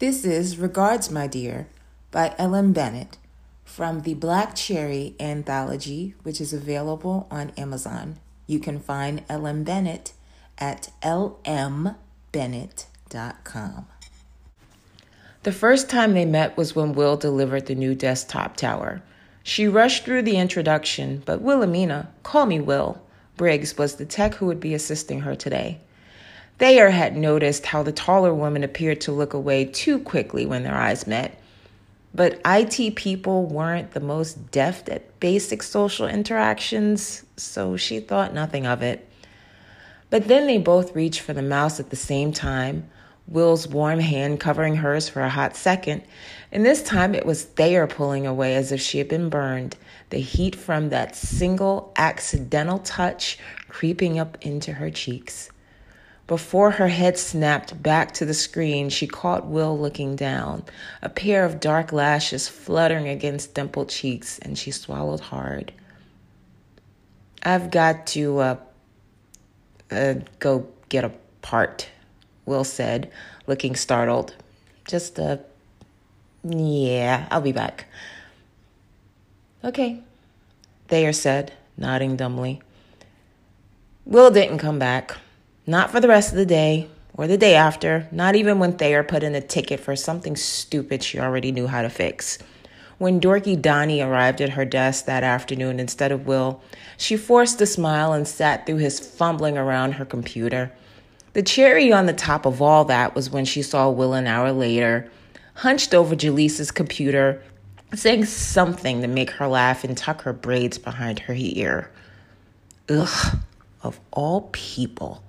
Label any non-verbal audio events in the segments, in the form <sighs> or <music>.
This is Regards, My Dear by L.M. Bennett from the Black Cherry anthology, which is available on Amazon. You can find L.M. Bennett at lmbennett.com. The first time they met was when Will delivered the new desktop tower. She rushed through the introduction, but Wilhelmina, call me Will, Briggs was the tech who would be assisting her today. Thayer had noticed how the taller woman appeared to look away too quickly when their eyes met. But IT people weren't the most deft at basic social interactions, so she thought nothing of it. But then they both reached for the mouse at the same time, Will's warm hand covering hers for a hot second, and this time it was Thayer pulling away as if she had been burned, the heat from that single accidental touch creeping up into her cheeks. Before her head snapped back to the screen, she caught Will looking down, a pair of dark lashes fluttering against dimpled cheeks, and she swallowed hard. I've got to uh, uh, go get a part, Will said, looking startled. Just. Uh, yeah, I'll be back. Okay, Thayer said, nodding dumbly. Will didn't come back. Not for the rest of the day or the day after, not even when Thayer put in a ticket for something stupid she already knew how to fix. When Dorky Donnie arrived at her desk that afternoon instead of Will, she forced a smile and sat through his fumbling around her computer. The cherry on the top of all that was when she saw Will an hour later, hunched over Jaleesa's computer, saying something to make her laugh and tuck her braids behind her ear. Ugh, of all people.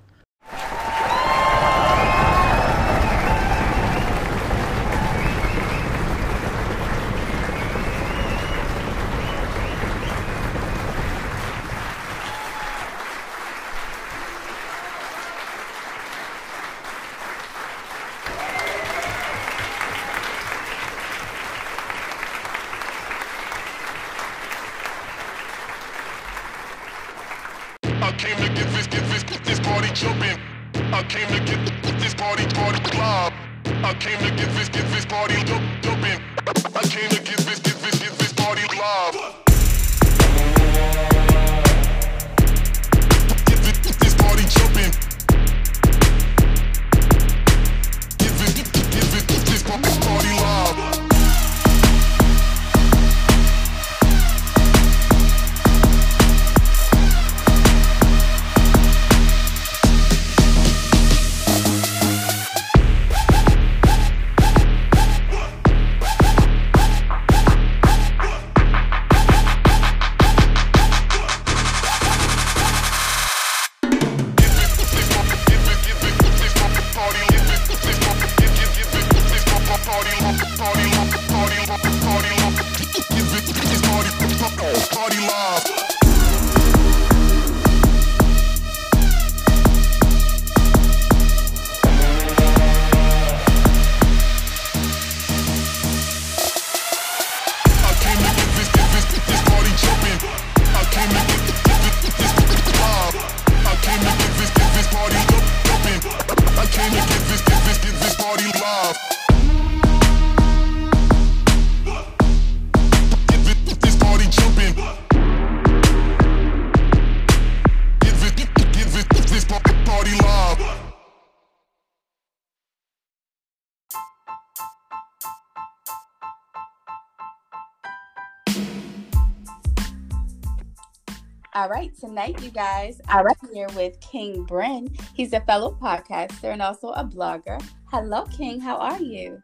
All right, tonight, you guys, I'm right. here with King Bren. He's a fellow podcaster and also a blogger. Hello, King. How are you?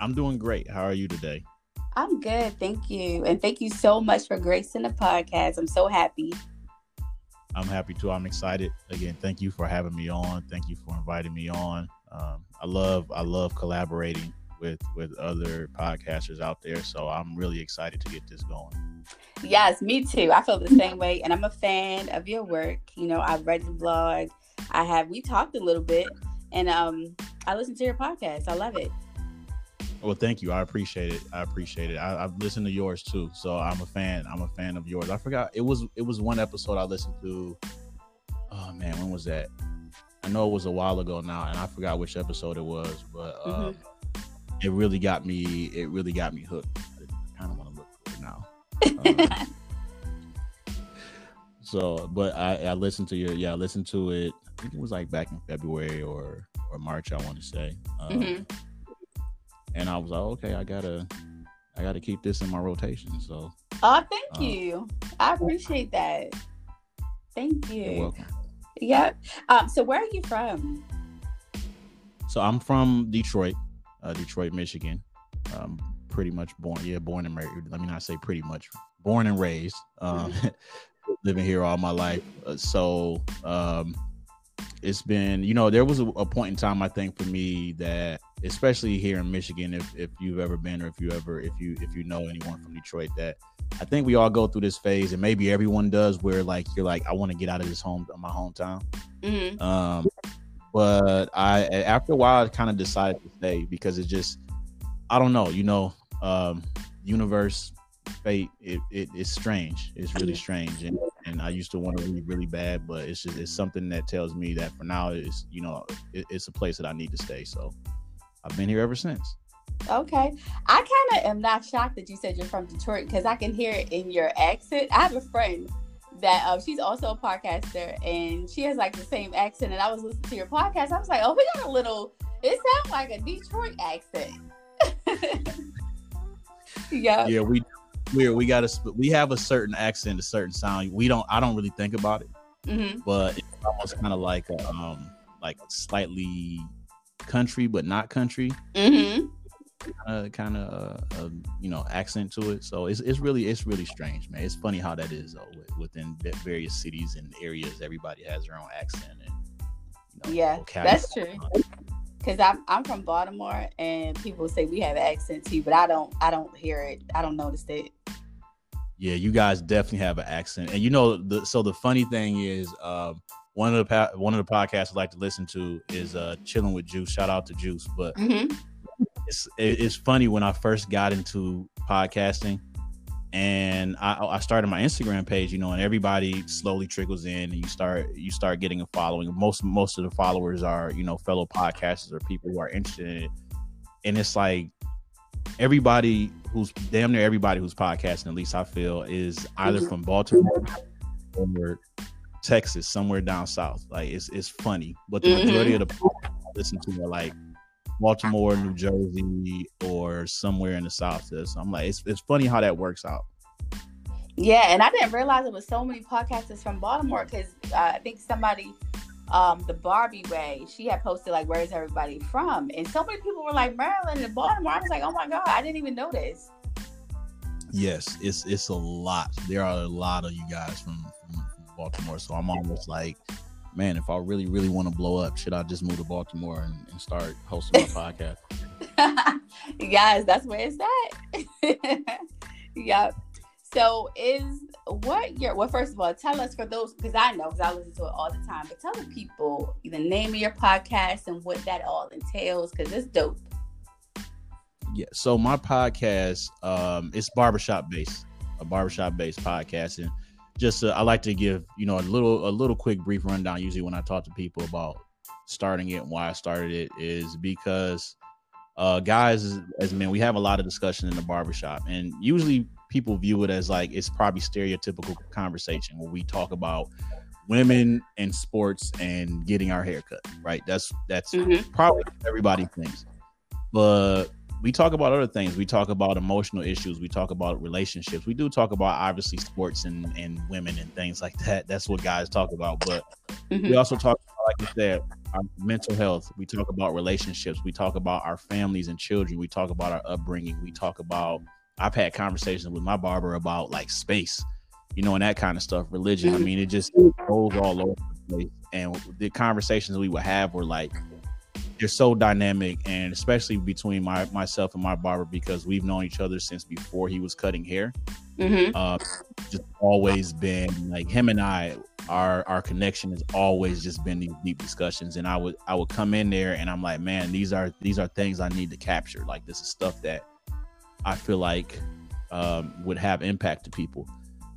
I'm doing great. How are you today? I'm good. Thank you. And thank you so much for gracing the podcast. I'm so happy. I'm happy too. I'm excited. Again, thank you for having me on. Thank you for inviting me on. Um, I love I love collaborating with with other podcasters out there. So I'm really excited to get this going. Yes, me too. I feel the same way, and I'm a fan of your work. You know, I've read the blog. I have. We talked a little bit, and um, I listened to your podcast. I love it. Well, thank you. I appreciate it. I appreciate it. I, have listened to yours too, so I'm a fan. I'm a fan of yours. I forgot it was it was one episode I listened to. Oh man, when was that? I know it was a while ago now, and I forgot which episode it was. But uh, mm-hmm. It really got me. It really got me hooked. I kind of want to look for it now. <laughs> Um, so, but I, I listened to your yeah, I listened to it. I think it was like back in February or or March. I want to say. Um, mm-hmm. And I was like, okay, I gotta I gotta keep this in my rotation. So. Oh, thank um, you. I appreciate that. Thank you. You're welcome. Yep. Um, so where are you from? So I'm from Detroit, uh, Detroit, Michigan. Um, pretty much born, yeah, born and raised. Let me not say pretty much, born and raised. Um, mm-hmm. <laughs> living here all my life. Uh, so um, it's been, you know, there was a, a, point in time I think for me that, especially here in Michigan, if if you've ever been or if you ever if you if you know anyone from Detroit, that I think we all go through this phase, and maybe everyone does, where like you're like, I want to get out of this home, my hometown. Mm-hmm. Um, but I after a while, I kind of decided to stay because it just, I don't know, you know, um, universe, fate, it, it it's strange. It's really strange, and, and I used to want to leave really bad, but it's just it's something that tells me that for now, it's you know, it, it's a place that I need to stay. So I've been here ever since. Okay. I kind of am not shocked that you said you're from Detroit because I can hear it in your accent. I have a friend that um, she's also a podcaster and she has like the same accent. And I was listening to your podcast. I was like, oh, we got a little, it sounds like a Detroit accent. <laughs> yeah. Yeah. We, we, we got a, we have a certain accent, a certain sound. We don't, I don't really think about it, mm-hmm. but it's almost kind of like a, um, like slightly country, but not country. Mm-hmm kind of kind of uh, you know accent to it. So it's it's really it's really strange, man. It's funny how that is though. Within various cities and areas, everybody has their own accent and you know, yeah, that's true. Because I'm I'm from Baltimore, and people say we have accent too, but I don't I don't hear it. I don't notice it. Yeah, you guys definitely have an accent, and you know the so the funny thing is. Um, one of the one of the podcasts I like to listen to is uh chilling with Juice. Shout out to Juice, but mm-hmm it's it's funny when I first got into podcasting and I, I, started my Instagram page, you know, and everybody slowly trickles in, and you start you start getting a following. Most most of the followers are you know fellow podcasters or people who are interested in it, and it's like everybody who's damn near everybody who's podcasting, at least I feel, is either mm-hmm. from Baltimore or Texas, somewhere down south. Like it's it's funny, but the mm-hmm. majority of the people I listen to are like Baltimore, New Jersey, or somewhere in the South. So I'm like, it's, it's funny how that works out. Yeah, and I didn't realize it was so many podcasters from Baltimore because uh, I think somebody, um, the Barbie Way, she had posted like, "Where's everybody from?" And so many people were like, "Maryland and Baltimore." I was like, "Oh my god, I didn't even know this." Yes, it's it's a lot. There are a lot of you guys from, from, from Baltimore, so I'm almost like man, if I really, really want to blow up, should I just move to Baltimore and, and start hosting my podcast? <laughs> Guys, that's where it's at. <laughs> yep. So is what your well first of all tell us for those because I know because I listen to it all the time, but tell the people the name of your podcast and what that all entails because it's dope. Yeah, so my podcast um it's barbershop based, a barbershop based podcast and just uh, I like to give you know a little a little quick brief rundown. Usually when I talk to people about starting it and why I started it is because uh, guys as men we have a lot of discussion in the barbershop and usually people view it as like it's probably stereotypical conversation where we talk about women and sports and getting our hair cut right that's that's mm-hmm. probably everybody thinks but we talk about other things. We talk about emotional issues. We talk about relationships. We do talk about obviously sports and, and women and things like that. That's what guys talk about. But mm-hmm. we also talk about, like you said, our mental health. We talk about relationships. We talk about our families and children. We talk about our upbringing. We talk about, I've had conversations with my barber about like space, you know, and that kind of stuff, religion. I mm-hmm. mean, it just goes all over the place. And the conversations we would have were like, they're so dynamic and especially between my myself and my barber because we've known each other since before he was cutting hair. Mm-hmm. uh, just always been like him and i our our connection has always just been these deep discussions and i would i would come in there and i'm like man these are these are things i need to capture. Like this is stuff that i feel like um, would have impact to people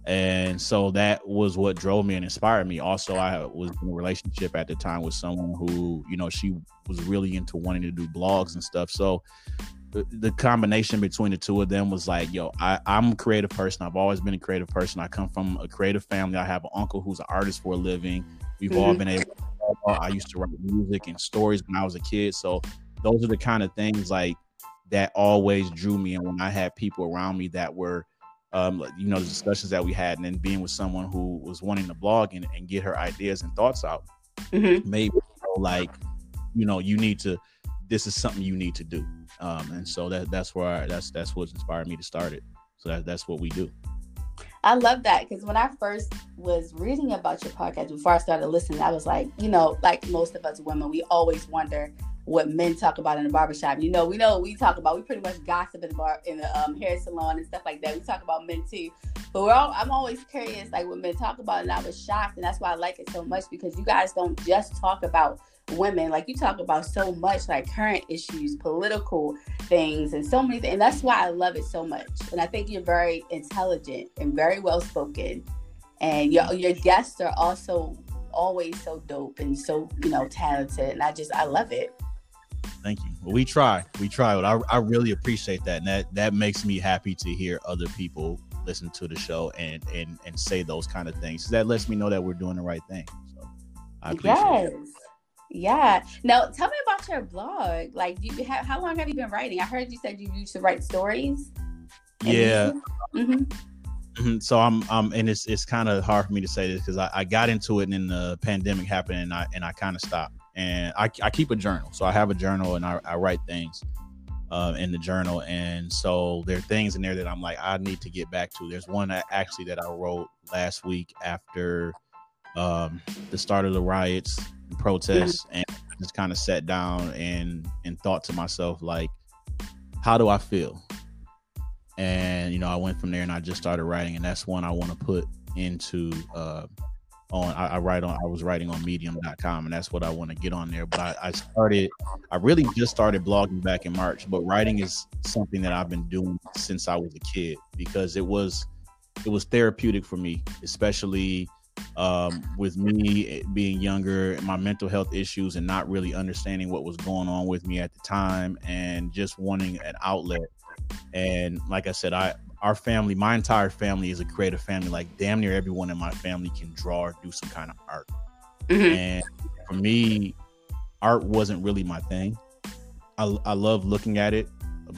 and so that was what drove me and inspired me also i was in a relationship at the time with someone who you know she was really into wanting to do blogs and stuff so the combination between the two of them was like, yo, I, I'm a creative person. I've always been a creative person. I come from a creative family. I have an uncle who's an artist for a living. We've mm-hmm. all been able. I used to write music and stories when I was a kid. So those are the kind of things like that always drew me. And when I had people around me that were, um, you know, the discussions that we had, and then being with someone who was wanting to blog and, and get her ideas and thoughts out, mm-hmm. made me feel like, you know, you need to. This is something you need to do. Um, and so that that's where I, that's that's what inspired me to start it. So that, that's what we do. I love that because when I first was reading about your podcast before I started listening, I was like, you know, like most of us women, we always wonder what men talk about in the barbershop. You know, we know we talk about. We pretty much gossip in the bar, in the um, hair salon and stuff like that. We talk about men too, but we're all. I'm always curious, like what men talk about, and I was shocked, and that's why I like it so much because you guys don't just talk about women like you talk about so much like current issues political things and so many things and that's why i love it so much and i think you're very intelligent and very well spoken and your, your guests are also always so dope and so you know talented and i just i love it thank you well we try we try but I, I really appreciate that and that that makes me happy to hear other people listen to the show and and and say those kind of things that lets me know that we're doing the right thing so i appreciate yes. it yeah. Now, tell me about your blog. Like, you have how long have you been writing? I heard you said you used to write stories. Yeah. Mm-hmm. Mm-hmm. So I'm, um, and it's it's kind of hard for me to say this because I, I got into it and then the pandemic happened and I and I kind of stopped. And I, I keep a journal, so I have a journal and I, I write things uh, in the journal. And so there are things in there that I'm like I need to get back to. There's one that actually that I wrote last week after um, the start of the riots and protests. And just kind of sat down and and thought to myself like how do i feel? And you know i went from there and i just started writing. And that's one i want to put into uh on I, I, write on i was writing on medium.com and that's what i want to get on there but I, I started i really just started blogging back in march but writing is something that i've been doing since i was a kid because it was it was therapeutic for me especially um, with me being younger, and my mental health issues, and not really understanding what was going on with me at the time, and just wanting an outlet. And like I said, I our family, my entire family is a creative family. Like damn near everyone in my family can draw or do some kind of art. Mm-hmm. And for me, art wasn't really my thing. I, I love looking at it,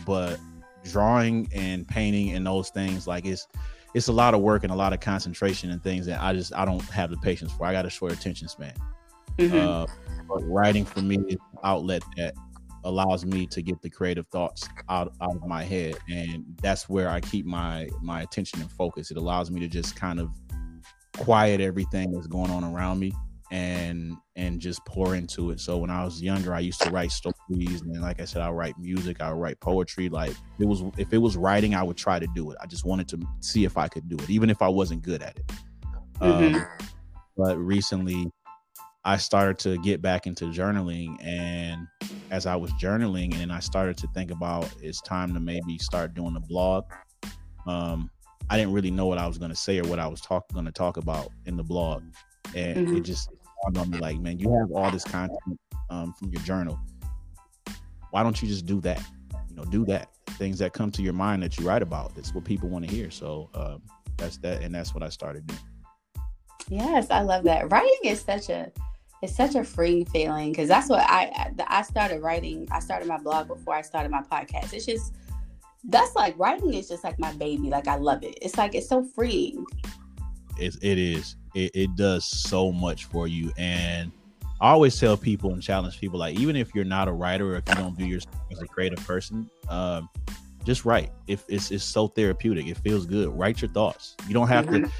but drawing and painting and those things like it's it's a lot of work and a lot of concentration and things that I just I don't have the patience for. I got a short attention span. Mm-hmm. Uh, but writing for me is an outlet that allows me to get the creative thoughts out, out of my head and that's where I keep my my attention and focus. It allows me to just kind of quiet everything that's going on around me and and just pour into it. So when I was younger, I used to write stories, and like I said, I write music, I write poetry. Like it was, if it was writing, I would try to do it. I just wanted to see if I could do it, even if I wasn't good at it. Mm-hmm. Um, but recently, I started to get back into journaling, and as I was journaling, and I started to think about it's time to maybe start doing a blog. Um, I didn't really know what I was going to say or what I was talking going to talk about in the blog and mm-hmm. it just dawned on me like, man, you have all this content um, from your journal. Why don't you just do that? You know, do that. Things that come to your mind that you write about. That's what people want to hear. So um, that's that, and that's what I started doing. Yes, I love that. Writing is such a it's such a freeing feeling because that's what I I started writing. I started my blog before I started my podcast. It's just that's like writing is just like my baby. Like I love it. It's like it's so freeing. It, it is it, it does so much for you. And I always tell people and challenge people like even if you're not a writer or if you don't view yourself as a creative person, um, just write. If it's it's so therapeutic, it feels good. Write your thoughts. You don't have mm-hmm. to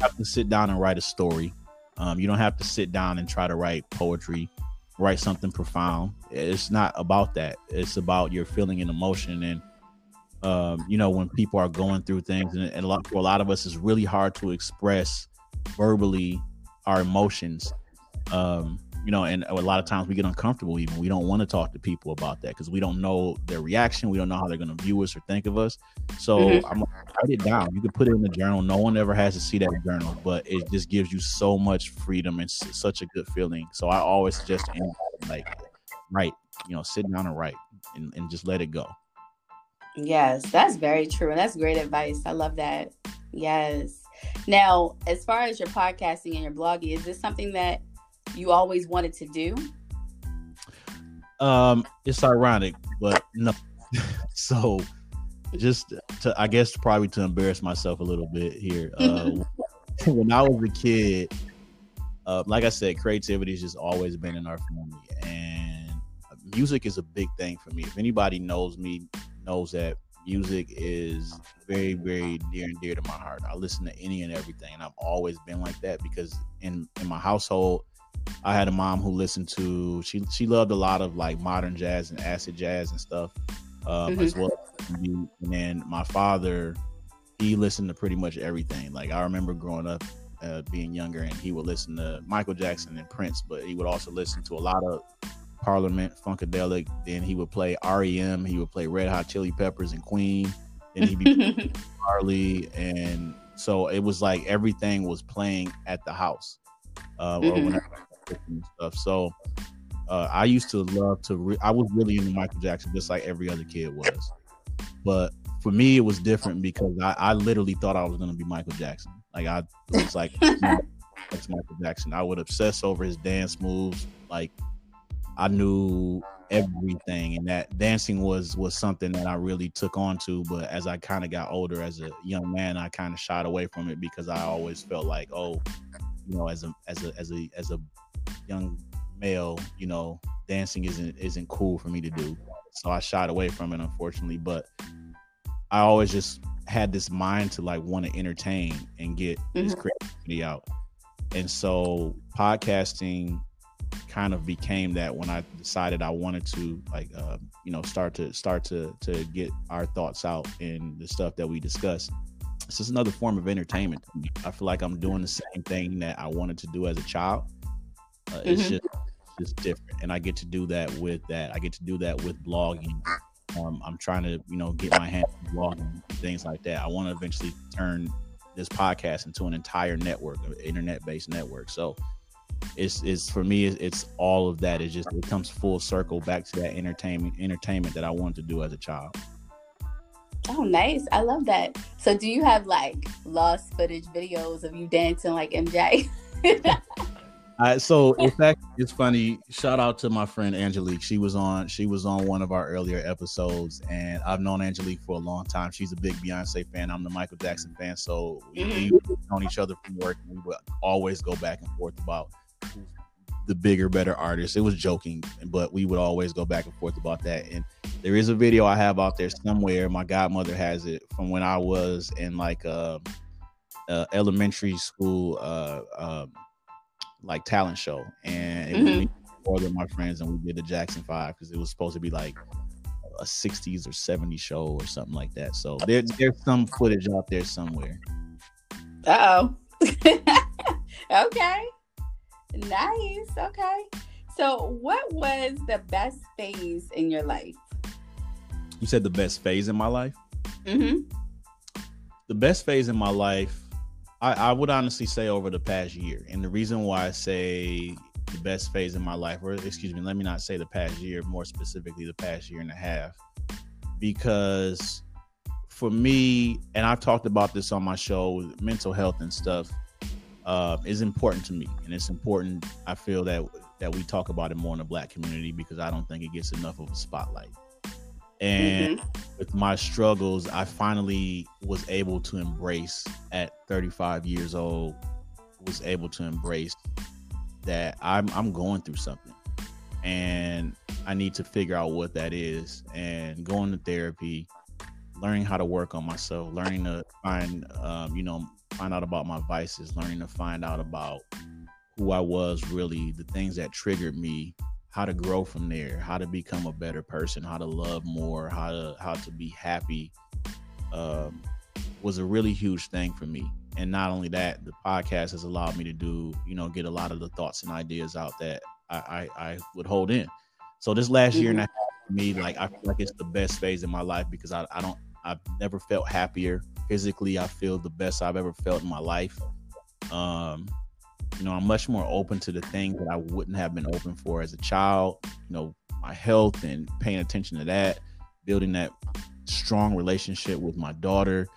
have to sit down and write a story. Um, you don't have to sit down and try to write poetry, write something profound. It's not about that. It's about your feeling and emotion. And um, you know, when people are going through things, and, and a lot, for a lot of us, it's really hard to express verbally our emotions um you know and a lot of times we get uncomfortable even we don't want to talk to people about that because we don't know their reaction we don't know how they're going to view us or think of us so mm-hmm. i'm write it down you can put it in the journal no one ever has to see that journal but it just gives you so much freedom and such a good feeling so i always suggest like write you know sit down and write and, and just let it go Yes, that's very true. And that's great advice. I love that. Yes. Now, as far as your podcasting and your blogging, is this something that you always wanted to do? Um, it's ironic, but no. <laughs> so just to I guess probably to embarrass myself a little bit here. Uh, <laughs> when I was a kid, uh, like I said, creativity has just always been in our family, and music is a big thing for me. If anybody knows me, knows that music is very, very near and dear to my heart. I listen to any and everything, and I've always been like that because in in my household, I had a mom who listened to she she loved a lot of like modern jazz and acid jazz and stuff um, mm-hmm. as well. And then my father, he listened to pretty much everything. Like I remember growing up, uh, being younger, and he would listen to Michael Jackson and Prince, but he would also listen to a lot of Parliament, Funkadelic. Then he would play REM. He would play Red Hot Chili Peppers and Queen. Then he'd be <laughs> Marley, and so it was like everything was playing at the house, uh, mm-hmm. or whenever stuff. So uh, I used to love to. Re- I was really into Michael Jackson, just like every other kid was. But for me, it was different because I, I literally thought I was going to be Michael Jackson. Like I was like, <laughs> that's Michael Jackson. I would obsess over his dance moves. Like I knew everything, and that dancing was was something that I really took on to. But as I kind of got older, as a young man, I kind of shied away from it because I always felt like, oh, you know, as a as a as a as a young male, you know, dancing isn't isn't cool for me to do. So I shied away from it, unfortunately. But I always just had this mind to like want to entertain and get mm-hmm. this creativity out. And so podcasting kind of became that when I decided I wanted to like uh, you know start to start to to get our thoughts out in the stuff that we discuss. It's just another form of entertainment. I feel like I'm doing the same thing that I wanted to do as a child. Uh, mm-hmm. It's just just different, and I get to do that with that. I get to do that with blogging. Um, I'm trying to you know get my hands on blogging things like that. I want to eventually turn this podcast into an entire network, an internet-based network. So it's it's for me it's all of that it just it comes full circle back to that entertainment entertainment that i wanted to do as a child oh nice i love that so do you have like lost footage videos of you dancing like mj <laughs> uh, so <laughs> in fact it's funny shout out to my friend angelique she was on she was on one of our earlier episodes and i've known angelique for a long time she's a big beyonce fan i'm the michael jackson fan so we, mm-hmm. we've known each other from work we would always go back and forth about the bigger, better artist. It was joking, but we would always go back and forth about that. And there is a video I have out there somewhere. My godmother has it from when I was in like a, a elementary school, uh, um, like talent show, and it mm-hmm. was four of my friends, and we did the Jackson Five because it was supposed to be like a 60s or 70s show or something like that. So there, there's some footage out there somewhere. Uh oh. <laughs> okay. Nice. Okay. So, what was the best phase in your life? You said the best phase in my life? Mm-hmm. The best phase in my life, I, I would honestly say over the past year. And the reason why I say the best phase in my life, or excuse me, let me not say the past year, more specifically the past year and a half, because for me, and I've talked about this on my show, mental health and stuff uh, is important to me, and it's important. I feel that that we talk about it more in the Black community because I don't think it gets enough of a spotlight. And mm-hmm. with my struggles, I finally was able to embrace at 35 years old. Was able to embrace that I'm I'm going through something, and I need to figure out what that is. And going to therapy, learning how to work on myself, learning to find, um, you know, find out about my vices, learning to find out about who I was really, the things that triggered me, how to grow from there, how to become a better person, how to love more, how to how to be happy, um, was a really huge thing for me. And not only that, the podcast has allowed me to do, you know, get a lot of the thoughts and ideas out that I I, I would hold in. So this last year and a mm-hmm. half for me, like I feel like it's the best phase in my life because I, I don't I've never felt happier physically i feel the best i've ever felt in my life um you know i'm much more open to the things that i wouldn't have been open for as a child you know my health and paying attention to that building that strong relationship with my daughter,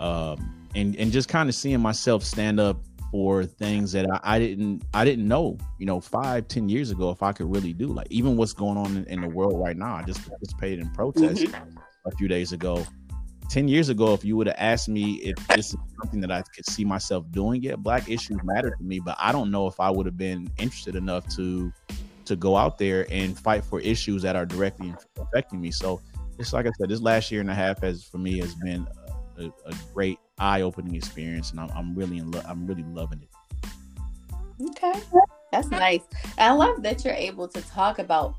um, and and just kind of seeing myself stand up for things that I, I, didn't I didn't know, you know, five, ten years ago if I could really do. Like even what's going on in, in the world right now. I just participated in protests mm-hmm. a few days ago. Ten years ago, if you would have asked me if this is something that I could see myself doing it, black issues matter to me, but I don't know if I would have been interested enough to to go out there and fight for issues that are directly affecting me. So it's like I said, this last year and a half has for me has been a, a great eye-opening experience, and I'm, I'm really in love. I'm really loving it. Okay, that's nice. I love that you're able to talk about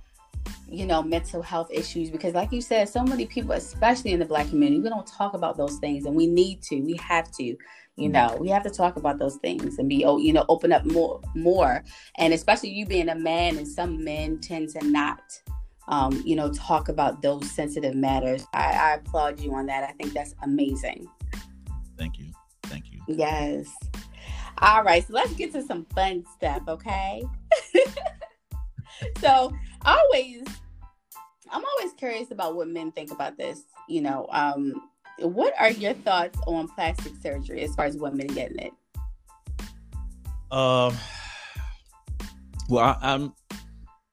you know mental health issues because like you said so many people especially in the black community we don't talk about those things and we need to we have to you mm-hmm. know we have to talk about those things and be oh you know open up more more and especially you being a man and some men tend to not um, you know talk about those sensitive matters I, I applaud you on that i think that's amazing Thank you. Thank you. Yes. All right. So let's get to some fun stuff, okay? <laughs> so always I'm always curious about what men think about this. You know, um, what are your thoughts on plastic surgery as far as women getting it? Um well I, am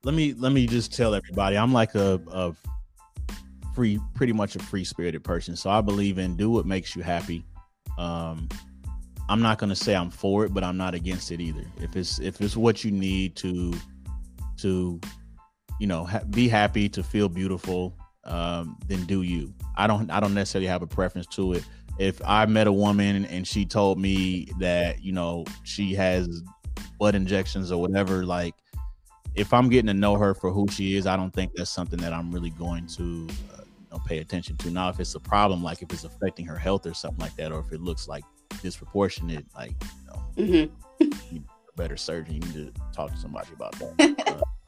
let me let me just tell everybody I'm like a, a free pretty much a free spirited person. So I believe in do what makes you happy. Um, I'm not gonna say I'm for it, but I'm not against it either. If it's if it's what you need to to you know ha- be happy to feel beautiful, um, then do you. I don't I don't necessarily have a preference to it. If I met a woman and she told me that you know she has blood injections or whatever, like if I'm getting to know her for who she is, I don't think that's something that I'm really going to uh, know, pay attention to. Now, if it's a problem, like if it's affecting her health or something like that, or if it looks like disproportionate, like you know, mm-hmm. you a better surgeon, you need to talk to somebody about that. uh, <laughs>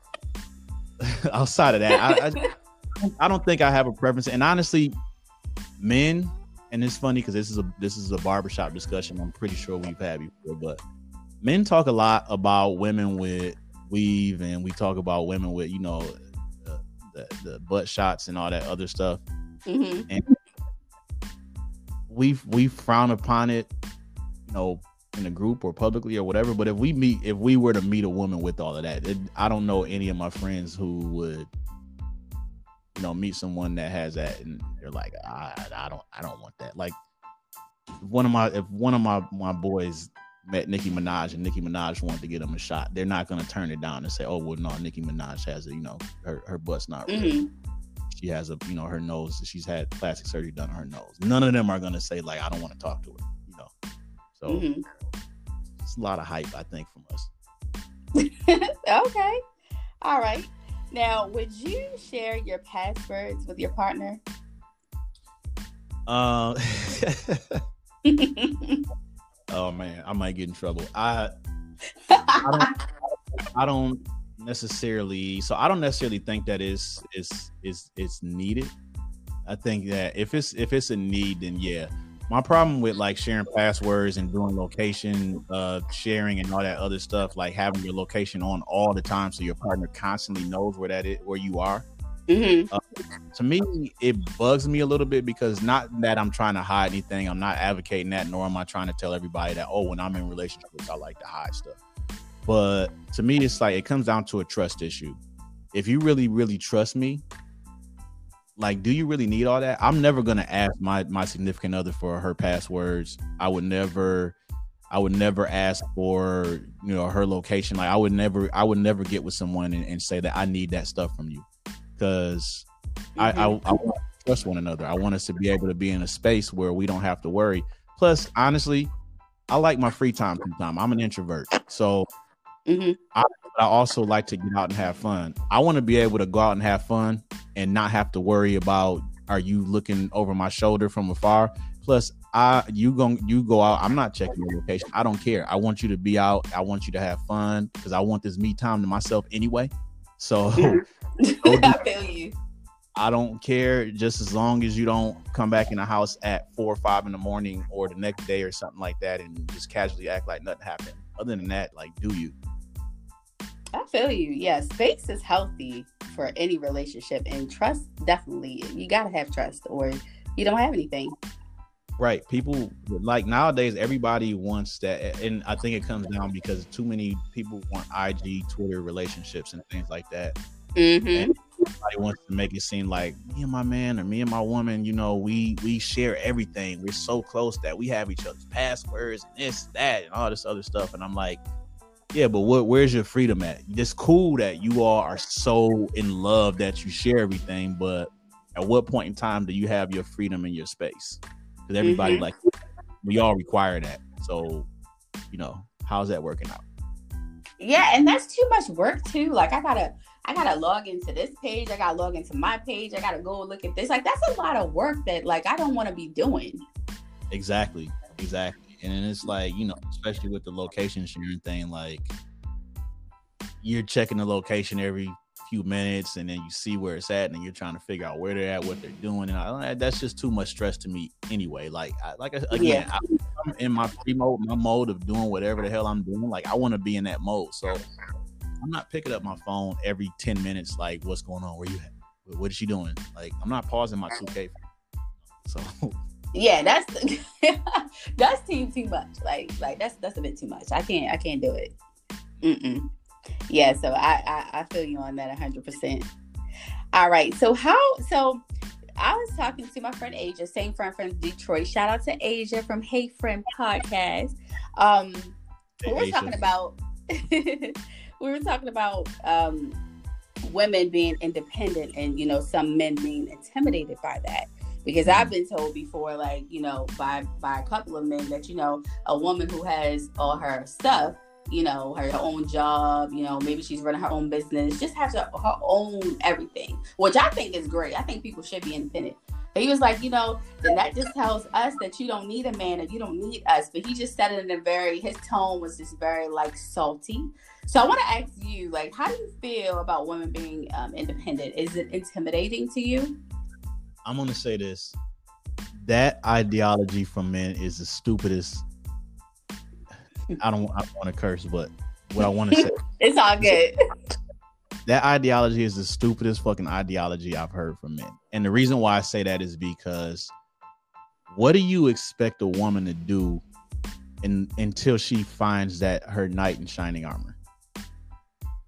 <laughs> outside of that, I, I, I don't think I have a preference. And honestly, men, and it's funny because this is a this is a barbershop discussion. I'm pretty sure we've had before, but men talk a lot about women with weave, and we talk about women with you know the, the butt shots and all that other stuff. Mm-hmm. And we we frown upon it, you know, in a group or publicly or whatever. But if we meet, if we were to meet a woman with all of that, it, I don't know any of my friends who would, you know, meet someone that has that and they're like, I, I don't, I don't want that. Like one of my, if one of my my boys met Nicki Minaj and Nicki Minaj wanted to get him a shot, they're not gonna turn it down and say, "Oh well, no, Nicki Minaj has a you know her her butt's not mm-hmm. She has a you know her nose. She's had plastic surgery done on her nose. None of them are gonna say like, "I don't want to talk to her." So mm-hmm. it's a lot of hype, I think, from us. <laughs> okay, all right. Now, would you share your passwords with your partner? Uh, <laughs> Oh man, I might get in trouble. I I don't <laughs> I don't necessarily so I don't necessarily think that is is is is needed. I think that if it's if it's a need, then yeah. My problem with like sharing passwords and doing location uh sharing and all that other stuff, like having your location on all the time so your partner constantly knows where that is where you are. Mm-hmm. Uh, to me, it bugs me a little bit because not that I'm trying to hide anything. I'm not advocating that, nor am I trying to tell everybody that, oh, when I'm in relationships, I like to hide stuff. But to me, it's like it comes down to a trust issue. If you really, really trust me, like, do you really need all that? I'm never gonna ask my my significant other for her passwords. I would never I would never ask for you know her location. Like I would never I would never get with someone and, and say that I need that stuff from you because mm-hmm. I, I. I want to trust one another. I want us to be able to be in a space where we don't have to worry. Plus, honestly, I like my free time sometimes. I'm an introvert. So mm-hmm. I, I also like to get out and have fun. I want to be able to go out and have fun and not have to worry about are you looking over my shoulder from afar. Plus, I you go you go out. I'm not checking your location. I don't care. I want you to be out. I want you to have fun because I want this me time to myself anyway. So. <laughs> <laughs> I feel you. I don't care just as long as you don't come back in the house at four or five in the morning or the next day or something like that and just casually act like nothing happened. Other than that, like, do you? Feel you. Yeah, space is healthy for any relationship, and trust definitely. You gotta have trust, or you don't have anything. Right. People like nowadays, everybody wants that. And I think it comes down because too many people want IG, Twitter relationships and things like that. Mm-hmm. And everybody wants to make it seem like me and my man or me and my woman, you know, we we share everything. We're so close that we have each other's passwords and this, that, and all this other stuff. And I'm like, yeah, but what where's your freedom at? It's cool that you all are so in love that you share everything, but at what point in time do you have your freedom in your space? Because everybody Mhm. like we all require that. So, you know, how's that working out? Yeah, and that's too much work too. Like I gotta I gotta log into this page, I gotta log into my page, I gotta go look at this. Like that's a lot of work that like I don't wanna be doing. Exactly, exactly. And then it's like, you know, especially with the location sharing thing, like you're checking the location every few minutes and then you see where it's at and then you're trying to figure out where they're at, what they're doing. And I, that's just too much stress to me anyway. Like, I, like I, again, I, I'm in my free mode, my mode of doing whatever the hell I'm doing. Like, I want to be in that mode. So I'm not picking up my phone every 10 minutes, like, what's going on? Where you at? What is she doing? Like, I'm not pausing my 2K. So <laughs> Yeah, that's <laughs> that's too too much. Like like that's that's a bit too much. I can't I can't do it. Mm-mm. Yeah, so I, I I feel you on that hundred percent. All right, so how so I was talking to my friend Asia, same friend from Detroit. Shout out to Asia from Hey Friend Podcast. Um, we were Asia. talking about <laughs> we were talking about um women being independent and you know some men being intimidated by that because I've been told before, like you know, by by a couple of men that you know, a woman who has all her stuff, you know, her, her own job, you know, maybe she's running her own business, just has her, her own everything, which I think is great. I think people should be independent. But he was like, you know, then that just tells us that you don't need a man or you don't need us. But he just said it in a very, his tone was just very like salty. So I want to ask you, like, how do you feel about women being um, independent? Is it intimidating to you? I'm gonna say this. That ideology from men is the stupidest. I don't. I don't want to curse, but what I want to say, <laughs> It's all good. that ideology is the stupidest fucking ideology I've heard from men. And the reason why I say that is because, what do you expect a woman to do, in, until she finds that her knight in shining armor?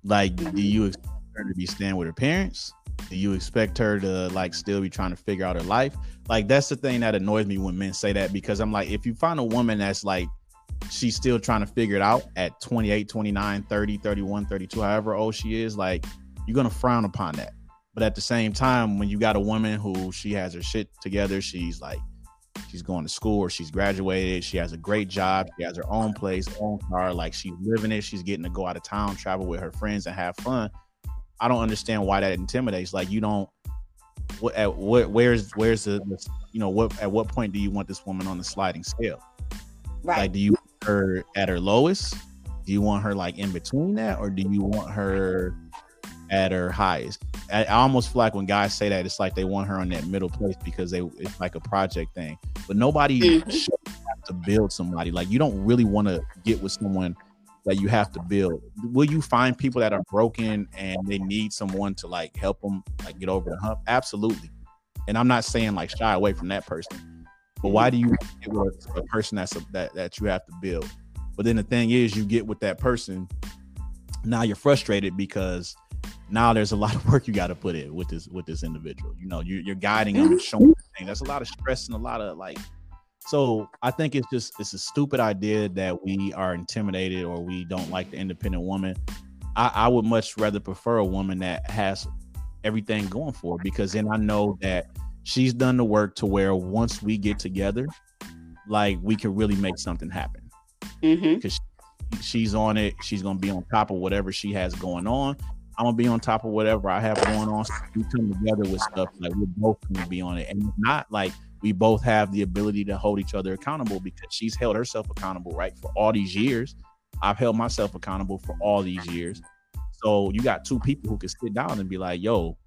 Like, do you expect her to be staying with her parents? Do you expect her to like still be trying to figure out her life? Like that's the thing that annoys me when men say that because I'm like, if you find a woman that's like she's still trying to figure it out at 28, 29, 30, 31, 32, however old she is, like you're gonna frown upon that. But at the same time, when you got a woman who she has her shit together, she's like she's going to school or she's graduated, she has a great job, she has her own place, own car, like she's living it, she's getting to go out of town, travel with her friends and have fun. I don't understand why that intimidates. Like you don't. What at what? Where's where's the, you know what? At what point do you want this woman on the sliding scale? Right. Like, do you want her at her lowest? Do you want her like in between that, or do you want her at her highest? I, I almost feel like when guys say that, it's like they want her on that middle place because they it's like a project thing. But nobody Mhm. should have to build somebody. Like you don't really want to get with someone that you have to build. Will you find people that are broken and they need someone to like help them like get over the hump? Absolutely. And I'm not saying like shy away from that person, but why do you get with a person that's a, that that you have to build? But then the thing is, you get with that person, now you're frustrated because now there's a <laughs> lot of work you got to put in with this with this individual. You know, you, you're guiding them showing them things. That's a lot of stress and a lot of like. So I think it's just it's a stupid idea that we are intimidated or we don't like the independent woman. I, I would much rather prefer a woman that has everything going for because then I know that she's done the work to where once we get together, like we can really make something happen Mm-hmm. she's on it. She's gonna be on top of whatever she has going on. I'm gonna be on top of whatever I have going on. So we come together with stuff like we're both gonna be on it, and if not like we both have the ability to hold each other accountable because she's held herself accountable, right, for all these years. I've held myself accountable for all these years. So you got two people who can sit down and be like, "Yo,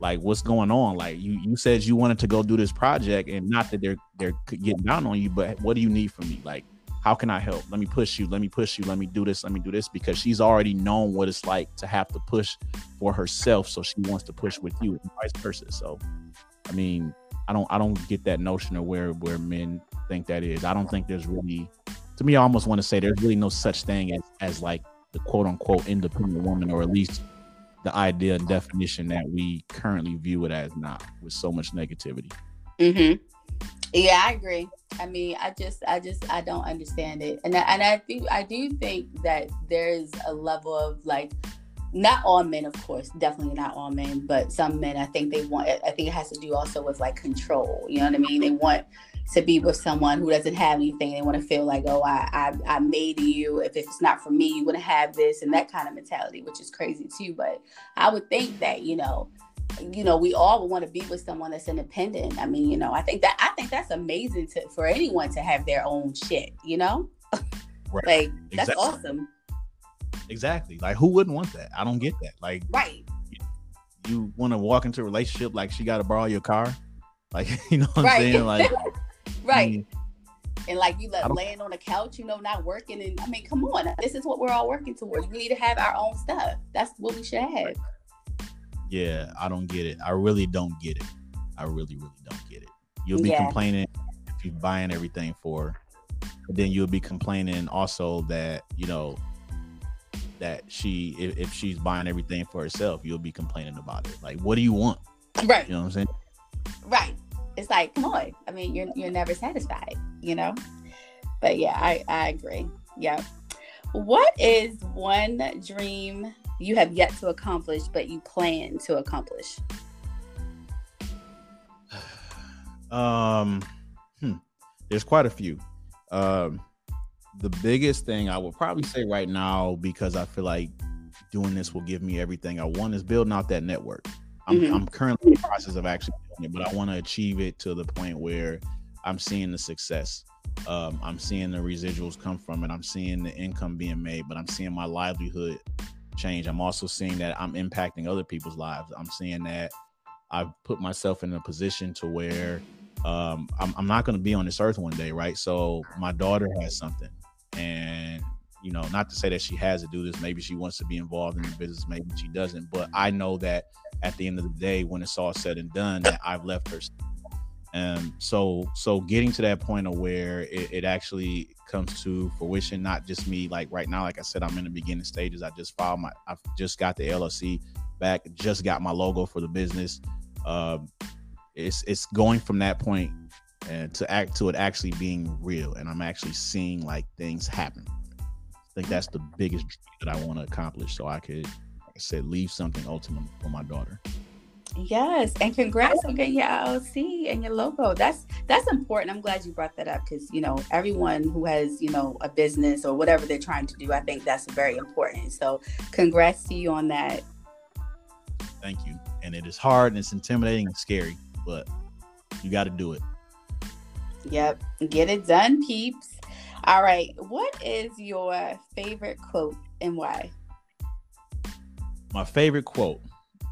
like what's going on? Like you you said you wanted to go do this project, and not that they're they're getting down on you, but what do you need from me? Like how can I help? Let me push you. Let me push you. Let me do this. Let me do this because she's already known what it's like to have to push for herself. So she wants to push with you and vice versa. So, I mean, I don't, I don't get that notion of where, where men think that is. I don't think there's really, to me, I almost want to say there's really no such thing as, as like the quote unquote independent woman, or at least the idea and definition that we currently view it as now with so much negativity. Mm-hmm. Yeah, I agree. I mean, I just, I just, I don't understand it, and I, and I think, I do think that there's a level of like, not all men, of course, definitely not all men, but some men, I think they want. I think it has to do also with like control. You know what I mean? They want to be with someone who doesn't have anything. They want to feel like, oh, I, I, I made you. If it's not for me, you wouldn't have this and that kind of mentality, which is crazy too. But I would think that you know you know, we all would want to be with someone that's independent. I mean, you know, I think that I think that's amazing to for anyone to have their own shit, you know? Right. like that's exactly. awesome. Exactly. Like who wouldn't want that? I don't get that. Like right. You, you want to walk into a relationship like she got to borrow your car? Like, <laughs> you know what right. I'm saying? Like <laughs> Right. I mean, and like you like laying on the couch, you know, not working. And I mean, come on, this is what we're all working towards. We need to have our own stuff. That's what we should have yeah, I don't get it. I really don't get it. I really, really don't get it. You'll be yeah. complaining if you're buying everything for, but then you'll be complaining also that you know that she if, if she's buying everything for herself, you'll be complaining about it. Like, what do you want? Right. You know what I'm saying? Right. It's like, come on. I mean, you're you're never satisfied, you know. But yeah, I I agree. Yeah. What is one dream you have yet to accomplish, but you plan to accomplish? <sighs> Um, hmm, there's quite a few. Um, the biggest thing I would probably say right now, because I feel like doing this will give me everything I want, is building out that network. I'm, mm-hmm. I'm currently in the process of actually doing it, but I want to achieve it to the point where I'm seeing the success. Um, I'm seeing the residuals come from it. I'm seeing the income being made, but I'm seeing my livelihood change. I'm also seeing that I'm impacting other people's lives. I'm seeing that I've put myself in a position to where um, I'm, I'm not going to be on this earth one day, right? So my daughter has something, and you know, not to say that she has to do this. Maybe she wants to be involved in the business, maybe she doesn't. But I know that at the end of the day, when it's all said and done, that I've left her and so so getting to that point of where it, it, actually comes to fruition, not just me, like right now, like I said, I'm in the beginning stages. I just filed my I've just got the LLC back, just got my logo for the business. Um, it's it's going from that point and to act to it actually being real and I'm actually seeing like things happen. I think that's the biggest dream that I want to accomplish so I could like I said leave something ultimate for my daughter. Yes, and congrats on getting your LLC and your logo. That's that's important. I'm glad you brought that up because you know everyone who has you know a business or whatever they're trying to do, I think that's very important. So, congrats to you on that. Thank you. And it is hard and it's intimidating and scary, but you got to do it. Yep, get it done, peeps. All right, what is your favorite quote and why? My favorite quote.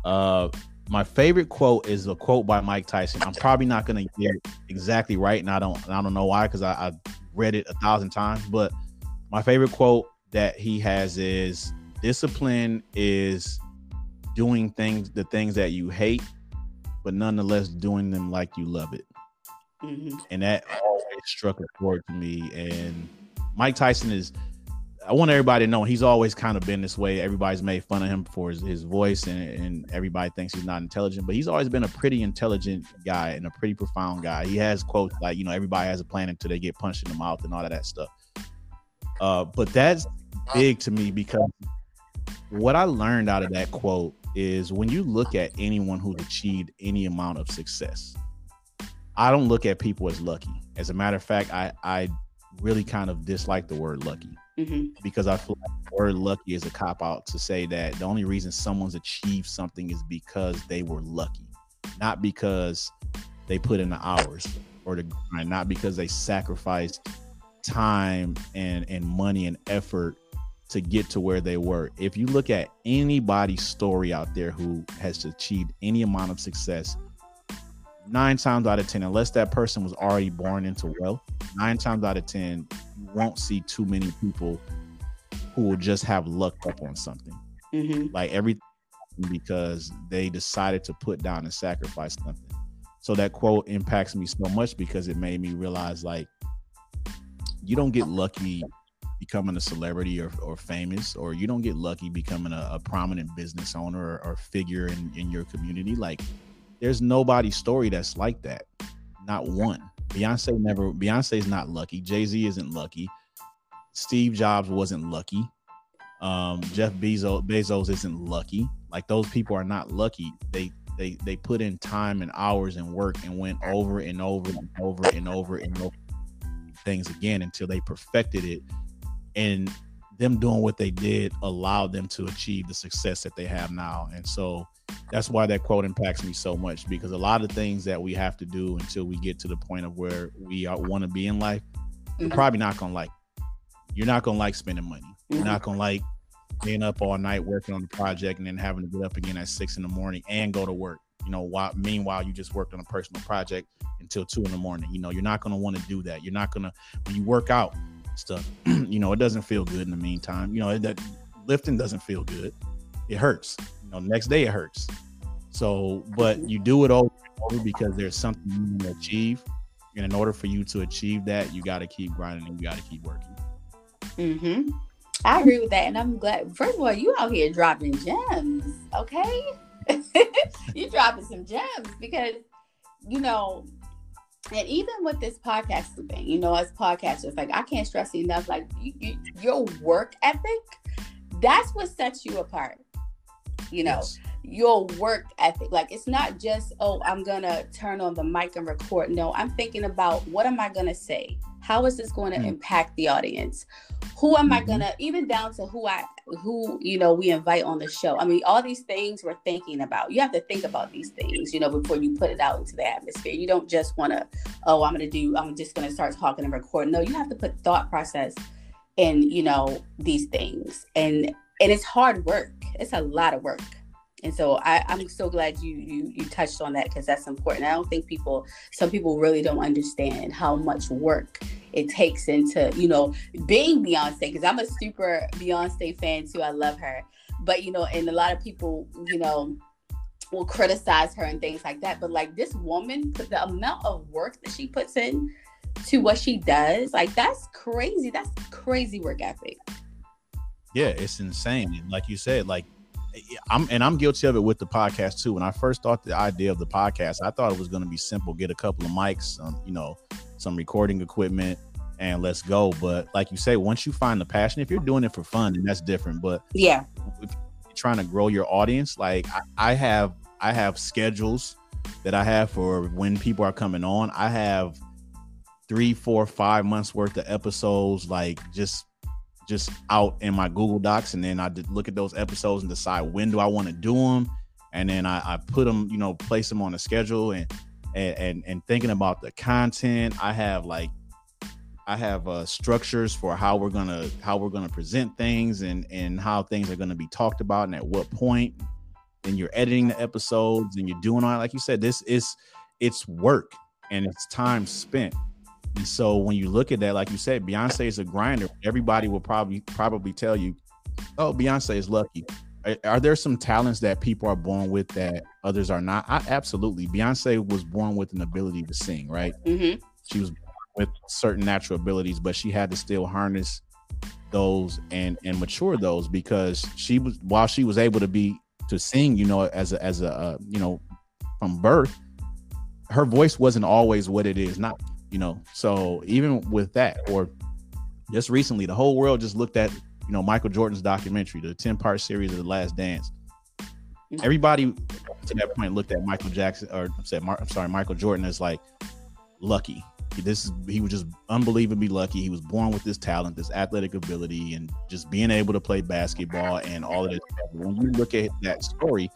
Uh my favorite quote is a quote by Mike Tyson. I'm probably not gonna get it exactly right, and I don't I don't know why because I, I read it a thousand times. But my favorite quote that he has is discipline is doing things the things that you hate, but nonetheless doing them like you love it. Mm-hmm. And that always struck a chord to me. And Mike Tyson is I want everybody to know he's always kind of been this way. Everybody's made fun of him for his, his voice, and, and everybody thinks he's not intelligent, but he's always been a pretty intelligent guy and a pretty profound guy. He has quotes like, you know, everybody has a plan until they get punched in the mouth and all of that stuff. Uh, but that's big to me because what I learned out of that quote is when you look at anyone who's achieved any amount of success, I don't look at people as lucky. As a matter of fact, I, I really kind of dislike the word lucky mm-hmm. because I feel like the word lucky is a cop out to say that the only reason someone's achieved something is because they were lucky, not because they put in the hours or the grind, not because they sacrificed time and and money and effort to get to where they were. If you look at anybody's story out there who has achieved any amount of success, nine times out of 10, unless that person was already born into wealth, nine times out of 10, you won't see too many people who will just have lucked up on something. Mm-hmm. Like everything because they decided to put down and sacrifice something. So that quote impacts me so much because it made me realize like you don't get lucky becoming a celebrity or, or famous, or you don't get lucky becoming a, a prominent business owner or, or figure in, in your community. Like there's nobody's story that's like that. Not one. Beyonce never Beyonce's not lucky. Jay-Z isn't lucky. Steve Jobs wasn't lucky. Um, Jeff Bezos Bezos isn't lucky. Like those people are not lucky. They they they put in time and hours and work and went over and over and over and over and over things again until they perfected it. And them doing what they did allowed them to achieve the success that they have now. And so that's why that quote impacts me so much because a lot of things that we have to do until we get to the point of where we want to be in life, mm-hmm. we're probably not gonna like. You're not gonna like spending money. You're mm-hmm. not gonna like being up all night working on the project and then having to get up again at six in the morning and go to work. You know, while meanwhile you just worked on a personal project until two in the morning. You know, you're not gonna want to do that. You're not gonna when you work out stuff. <clears throat> you know, it doesn't feel good in the meantime. You know, that lifting doesn't feel good. It hurts. Know, next day it hurts. So, but you do it over and over because there's something you want to achieve. And in order for you to achieve that, you got to keep grinding and you got to keep working. Mm-hmm. I agree with that, and I'm glad. First of all, you out here dropping gems, okay? <laughs> you dropping some gems because you know, and even with this podcasting thing, you know, as podcasters, like I can't stress enough, like you, you, your work ethic, that's what sets you apart. You know, yes. your work ethic. Like it's not just, oh, I'm gonna turn on the mic and record. No, I'm thinking about what am I gonna say? How is this going to mm. impact the audience? Who am mm-hmm. I gonna even down to who I who you know we invite on the show? I mean, all these things we're thinking about. You have to think about these things, you know, before you put it out into the atmosphere. You don't just want to, oh, I'm gonna do, I'm just gonna start talking and record. No, you have to put thought process in, you know, these things. And and it's hard work. It's a lot of work and so I, am so glad you you you touched on that because that's important. I don't think people, some people really don't understand how much work it takes into you know being Beyonce. Because I'm a super Beyonce fan too. I love her, but you know, and a lot of people, you know, will criticize her and things like that. But like this woman, the amount of work that she puts in to what she does, like that's crazy. That's crazy work ethic. Yeah, it's insane. And like you said, like I'm and I'm guilty of it with the podcast too. When I first thought the idea of the podcast, I thought it was going to be simple: get a couple of mics, um, you know, some recording equipment, and let's go. But like you say, once you find the passion, if you're doing it for fun, then that's different. But yeah, if you're trying to grow your audience, like I, I have, I have schedules that I have for when people are coming on. I have three, four, five months worth of episodes, like just just out in my Google Docs, and then I did look at those episodes and decide when do I want to do them, and then I, I put them, you know, place them on a schedule, and and and, and thinking about the content. I have like I have uh, structures for how we're gonna how we're gonna present things and and how things are gonna be talked about and at what point. And you're editing the episodes and you're doing all like you said. This is it's work and it's time spent. And so when you look at that, like you said, Beyonce is a grinder. Everybody will probably probably tell you, "Oh, Beyonce is lucky." Are, are there some talents that people are born with that others are not? I, absolutely. Beyonce was born with an ability to sing, right? Mm-hmm. She was with certain natural abilities, but she had to still harness those and and mature those because she was while she was able to be to sing, you know, as a as a uh, you know from birth, her voice wasn't always what it is. Not you know so even with that or just recently the whole world just looked at you know michael jordan's documentary the 10 part series of the last dance. Mm-hmm. everybody to that point looked at michael jackson or I said i'm sorry michael jordan as like lucky. This is he was just unbelievably lucky. He was born with this talent this athletic ability and just being able to play basketball and all of this. When you look at that story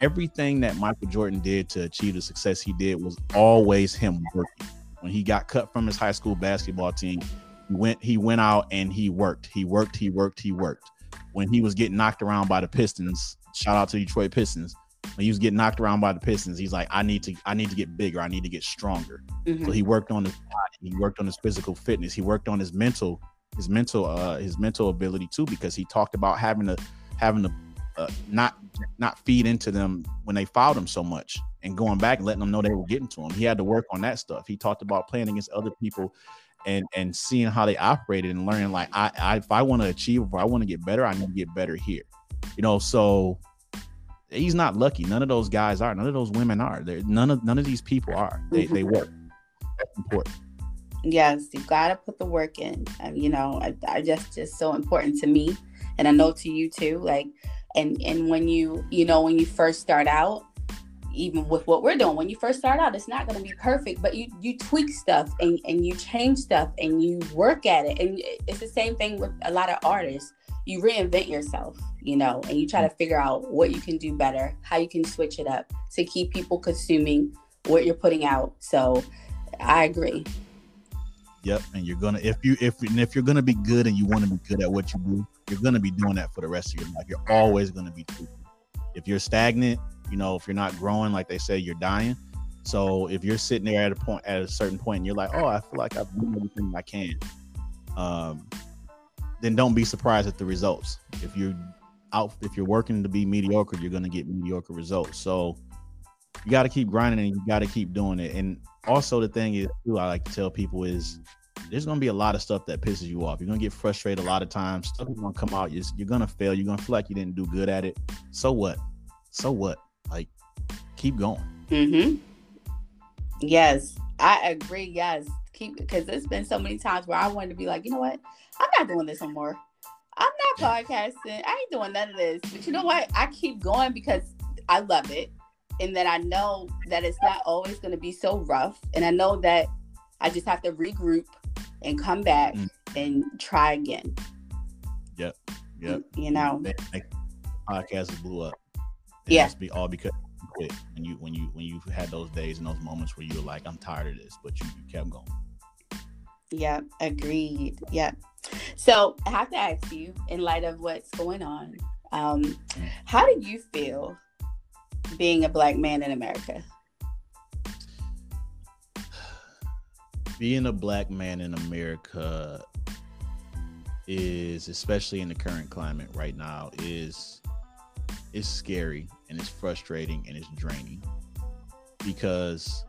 everything that michael jordan did to achieve the success he did was always him working when he got cut from his high school basketball team, he went he went out and he worked. He worked, he worked, he worked. When he was getting knocked around by the Pistons, shout out to Detroit Pistons. When he was getting knocked around by the Pistons, he's like, I need to I need to get bigger. I need to get stronger. Mm-hmm. So he worked on his body. He worked on his physical fitness. He worked on his mental, his mental, uh, his mental ability too, because he talked about having to having to uh, not not feed into them when they fouled him so much and going back and letting them know they were getting to him. He had to work on that stuff. He talked about playing against other people and and seeing how they operated and learning like I, I if I want to achieve if I want to get better, I need to get better here. You know, so he's not lucky. None of those guys are. None of those women are. They're, none of none of these people are. They mm-hmm. they work. That's important. Yes, you got to put the work in. Um, you know, I, I just just so important to me, and I know to you too. Like, and and when you you know when you first start out, even with what we're doing, when you first start out, it's not going to be perfect, but you you tweak stuff and and you change stuff and you work at it, and it's the same thing with a lot of artists you reinvent yourself, you know, and you try to figure out what you can do better, how you can switch it up to keep people consuming what you're putting out. So I agree. Yep, and you're gonna if you if and if you're gonna be good and you want to be good at what you do, you're gonna be doing that for the rest of your life. You're always gonna be If you're stagnant, you know, if you're not growing, like they say, you're dying. So if you're sitting there at a point at a certain point and you're like, oh, I feel like I've done everything I can, um, then don't be surprised at the results. If you're out, if you're working to be mediocre, you're going to get mediocre results. So you got to keep grinding and you got to keep doing it. And also, the thing is, too, I like to tell people is there's going to be a lot of stuff that pisses you off. You're going to get frustrated a lot of times. Stuff is going to come out. You're, you're going to fail. You're going to feel like you didn't do good at it. So what? So what? Like, keep going. Mm-hmm. Yes, I agree. Yes, keep because there's been so many times where I wanted to be like, you know what? I'm not doing this anymore. I'm not podcasting. I ain't doing none of this. But you know what? I keep going because I love it. And then I know that it's not always going to be so rough. And I know that I just have to regroup and come back mm. and try again. Yep. Yep. You know, podcast blew up. It yeah. be all because you quit when you when you when you had those days and those moments where you were like, I'm tired of this, but you, you kept going. Yeah, agreed. Yeah. So I have to ask you, in light of what's going on, um, how do you feel being a black man in America? <sighs> Being a black man in America is, especially in the current climate right now, is is scary and it's frustrating and it's draining because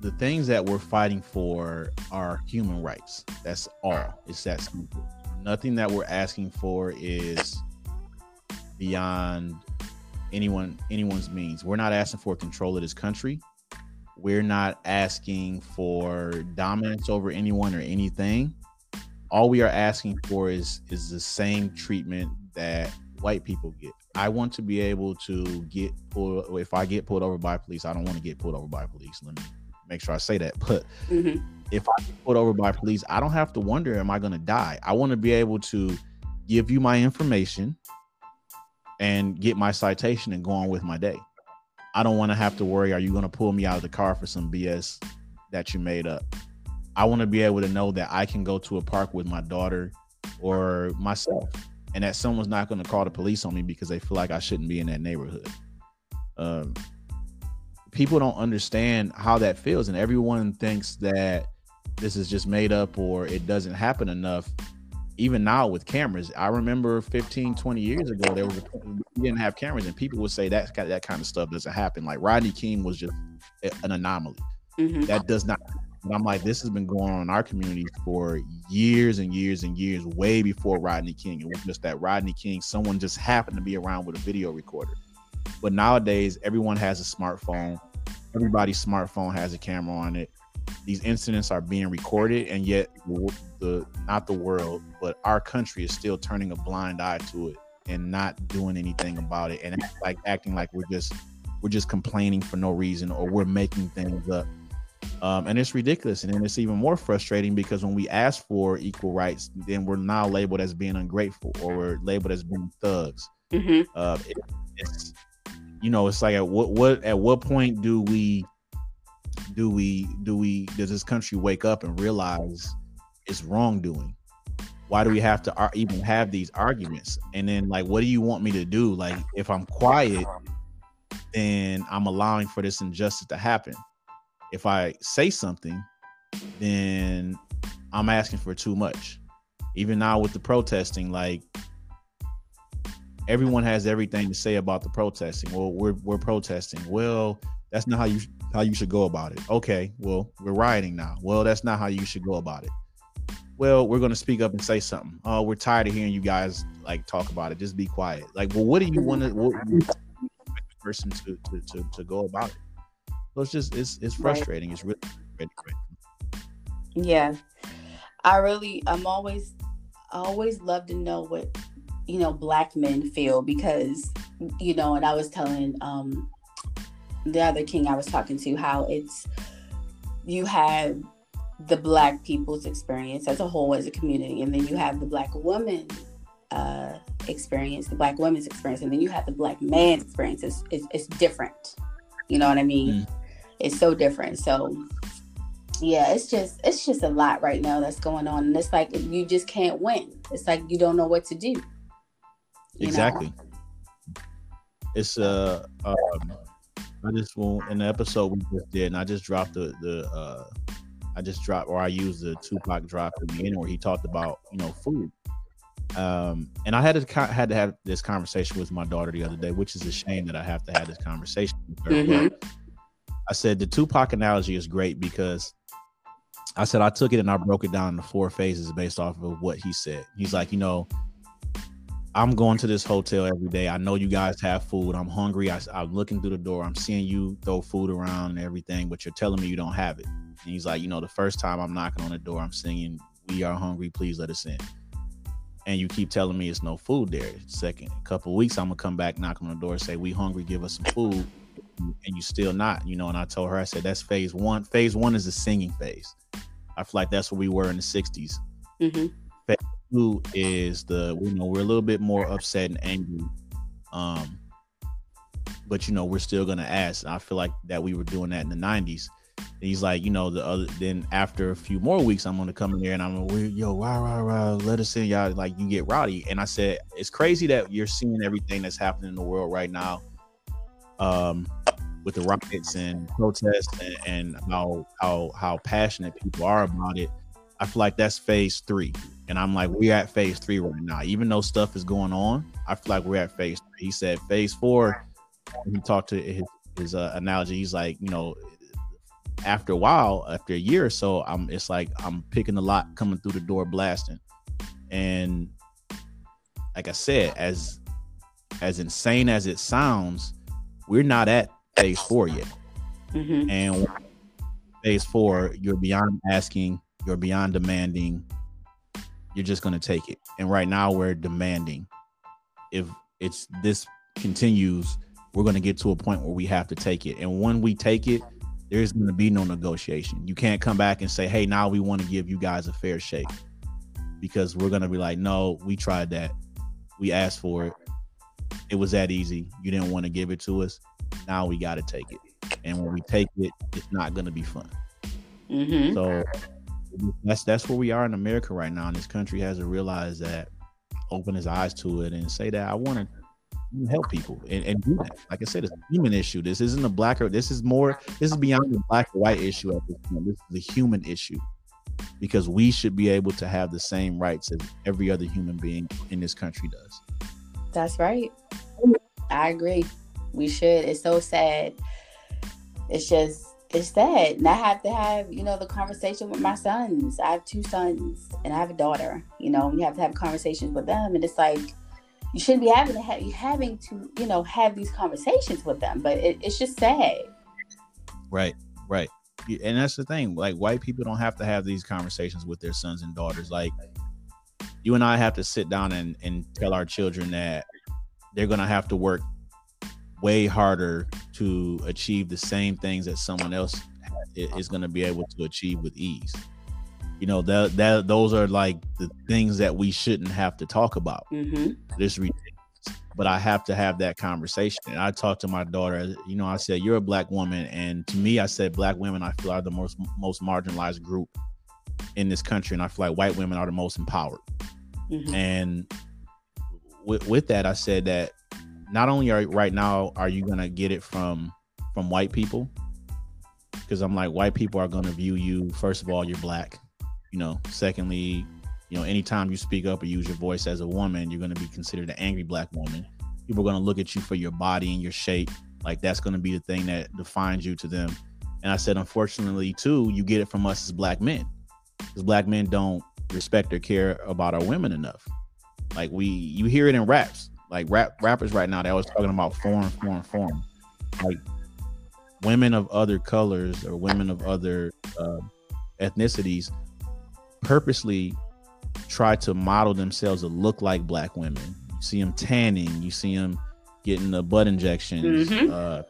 the things that we're fighting for are human rights. That's all. It's that simple. Nothing that we're asking for is beyond anyone anyone's means. We're not asking for control of this country. We're not asking for dominance over anyone or anything. All we are asking for is is the same treatment that white people get. I want to be able to get pulled if I get pulled over by police, I don't want to get pulled over by police. Let me make sure I say that. But mm-hmm. if I get pulled over by police, I don't have to wonder, am I going to die? I want to be able to give you my information and get my citation and go on with my day. I don't want to have to worry, are you going to pull me out of the car for some BS that you made up? I want to be able to know that I can go to a park with my daughter or myself and that someone's not going to call the police on me because they feel like I shouldn't be in that neighborhood. Um, people don't understand how that feels and everyone thinks that this is just made up or it doesn't happen enough even now with cameras i remember 15 20 years ago there was a, we didn't have cameras and people would say that that kind of stuff doesn't happen like rodney king was just an anomaly mm-hmm. that does not and i'm like this has been going on in our community for years and years and years way before rodney king it was just that rodney king someone just happened to be around with a video recorder but nowadays, everyone has a smartphone. Everybody's smartphone has a camera on it. These incidents are being recorded, and yet the not the world, but our country is still turning a blind eye to it and not doing anything about it, and like acting like we're just we're just complaining for no reason or we're making things up. Um, and it's ridiculous. And then it's even more frustrating because when we ask for equal rights, then we're now labeled as being ungrateful or we're labeled as being thugs. Mm-hmm. Uh, it, it's you know, it's like at what what at what point do we do we do we does this country wake up and realize it's wrongdoing? Why do we have to ar- even have these arguments? And then like, what do you want me to do? Like, if I'm quiet, then I'm allowing for this injustice to happen. If I say something, then I'm asking for too much. Even now with the protesting, like everyone has everything to say about the protesting. Well, we're we're protesting. Well, that's not how you how you should go about it. Okay, well, we're rioting now. Well, that's not how you should go about it. Well, we're gonna speak up and say something. Oh, we're tired of hearing you guys like talk about it. Just be quiet. Like, well, what do you want to person to, to to to go about it? So it's just it's it's frustrating. Right. It's really frustrating. Yeah, I really I'm always I always love to know what you know black men feel because you know, and I was telling um the other king I was talking to how it's you have the black people's experience as a whole as a community and then you have the black woman uh, experience the black women's experience and then you have the black man's experience it's, it's, it's different you know what i mean mm. It's so different so yeah it's just it's just a lot right now that's going on and it's like you just can't win it's like you don't know what to do exactly know? it's uh um, I just want in the episode we just did, and I just dropped the the uh, I just dropped or I used the Tupac drop in the end where he talked about you know food. Um, and I had to had to have this conversation with my daughter the other day, which is a shame that I have to have this conversation with her. Mm-hmm. I said the Tupac analogy is great because I said I took it and I broke it down into four phases based off of what he said. He's like, you know, I'm going to this hotel every day. I know you guys have food. I'm hungry. I, am looking through the door. I'm seeing you throw food around and everything, but you're telling me you don't have it. And he's like, you know, the first time I'm knocking on the door, I'm singing, "We are hungry. Please let us in." And you keep telling me it's no food there. Second, couple weeks, I'm gonna come back, knock on the door, say, "We hungry. Give us some food." And you still not, you know. And I told her, I said, "That's phase one. Phase one is the singing phase. I feel like that's where we were in the '60s. Mm-hmm two is the you know we're a little bit more upset and angry, um, but you know we're still gonna ask. I feel like that we were doing that in the '90s. And he's like, you know, the other. Then after a few more weeks, I'm gonna come in there and I'm gonna, yo, rah rah rah, let us in, y'all. Like you get rowdy. And I said, it's crazy that you're seeing everything that's happening in the world right now. Um, with the riots and protests and, and how how how passionate people are about it. I feel like that's phase three. And I'm like, we're at phase three right now. Even though stuff is going on, I feel like we're at phase three. He said phase four, he talked to his, his uh, analogy. He's like, you know, after a while, after a year or so, I'm it's like I'm picking a lot coming through the door blasting. And like I said, as as insane as it sounds, we're not at phase four yet. Mm-hmm. And phase four, you're beyond asking, you're beyond demanding, you're just going to take it. And right now we're demanding. If it's this continues, we're going to get to a point where we have to take it. And when we take it, there's going to be no negotiation. You can't come back and say, "Hey, now we want to give you guys a fair shake." Because we're going to be like, "No, we tried that. We asked for it. It was that easy. You didn't want to give it to us. Now we got to take it." And when we take it, it's not going to be fun. Mm-hmm. So that's that's where we are in America right now, and this country has to realize that, open his eyes to it, and say that I want to help people and, and do that. Like I said, it's a human issue. This isn't a black or this is more. This is beyond the black or white issue at this point. This is a human issue because we should be able to have the same rights as every other human being in this country does. That's right. I agree. We should. It's so sad. It's just it's sad. And I have to have, you know, the conversation with my sons. I have two sons and I have a daughter. You know, you have to have conversations with them. And it's like, you shouldn't be having to have, having to, you know, have these conversations with them. But it, it's just sad. Right, right. And that's the thing. Like, white people don't have to have these conversations with their sons and daughters. Like, you and I have to sit down and, and tell our children that they're going to have to work way harder to achieve the same things that someone else is going to be able to achieve with ease. You know that that those are like the things that we shouldn't have to talk about. Mm-hmm. This ridiculous, but I have to have that conversation. And I talked to my daughter. You know, I said you're a black woman, and to me, I said black women I feel are the most most marginalized group in this country, and I feel like white women are the most empowered. Mm-hmm. And with, with that, I said that not only are right now are you gonna get it from from white people, because I'm like, white people are to view you. First of all, you're black. You know. Secondly, you know, anytime you speak up or use your voice as a woman, you're to be considered an angry black woman. People are to look at you for your body and your shape. Like that's to be the thing that defines you to them. And I said, unfortunately, too, you get it from us as black men, because black men don't respect or care about our women enough. Like we, you hear it in raps, like rap rappers right now. They always talking about foreign, foreign, form. Like women of other colors or women of other uh, ethnicities purposely try to model themselves to look like black women. You see them tanning, you see them getting the butt injections, mm-hmm. uh,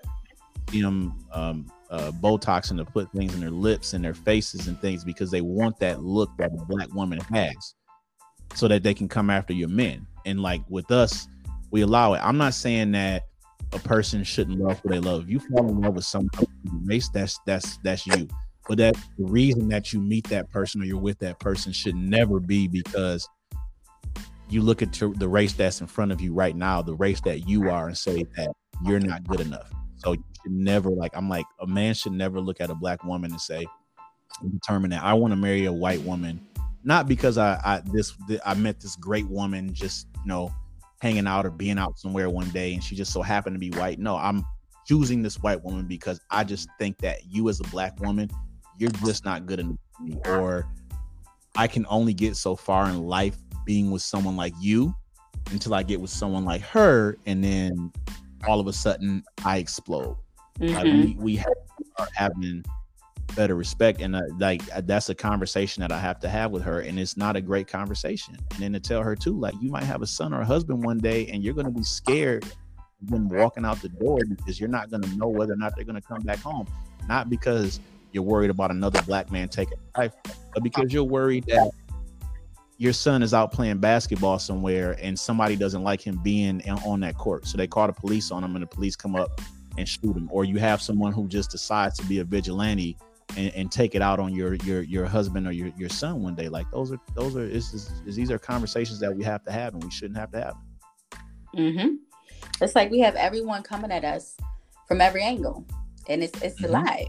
see them um, uh, Botox to put things in their lips and their faces and things because they want that look that a black woman has so that they can come after your men. And like with us, we allow it. I'm not saying that a person shouldn't love who they love. If you fall in love with someone race, that's that's that's you. But that the reason that you meet that person or you're with that person should never be because you look at the race that's in front of you right now, the race that you are, and say that you're not good enough. So you should never like I'm like a man should never look at a black woman and say determine that I want to marry a white woman, not because I, I this I met this great woman just you know hanging out or being out somewhere one day and she just so happened to be white. No, I'm choosing this white woman because I just think that you as a black woman, you're just not good enough. Or I can only get so far in life being with someone like you until I get with someone like her, and then all of a sudden I explode. Mm-hmm. Like we we have, are having better respect and uh, like uh, that's a conversation that i have to have with her and it's not a great conversation. And then to tell her too like you might have a son or a husband one day and you're going to be scared when walking out the door because you're not going to know whether or not they're going to come back home. Not because you're worried about another black man taking life but because you're worried that your son is out playing basketball somewhere and somebody doesn't like him being on that court. So they call the police on him and the police come up and shoot him. Or you have someone who just decides to be a vigilante and, and, take it out on your your your husband or your, your son one day. Like those are those are is, is, these are conversations that we have to have and we shouldn't have to have. Mm-hmm. It's like we have everyone coming at us from every angle, and it's it's mm-hmm. a lie.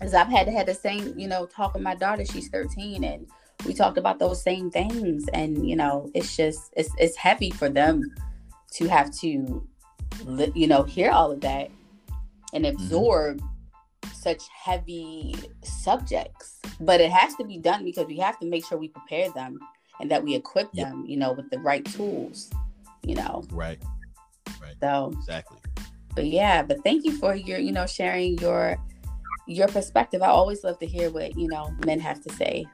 As I've had to have the same, you know, talk with my daughter. She's 13, and we talked about those same things. And you know, it's just it's it's heavy for them to have to, you know, hear all of that and mm-hmm. absorb mm-hmm such heavy subjects, but it has to be done because we have to make sure we prepare them and that we equip yep. them, you know, with the right tools, you know. Right. Right. So exactly. But yeah, but thank you for your, you know, sharing your your perspective. I always love to hear what, you know, men have to say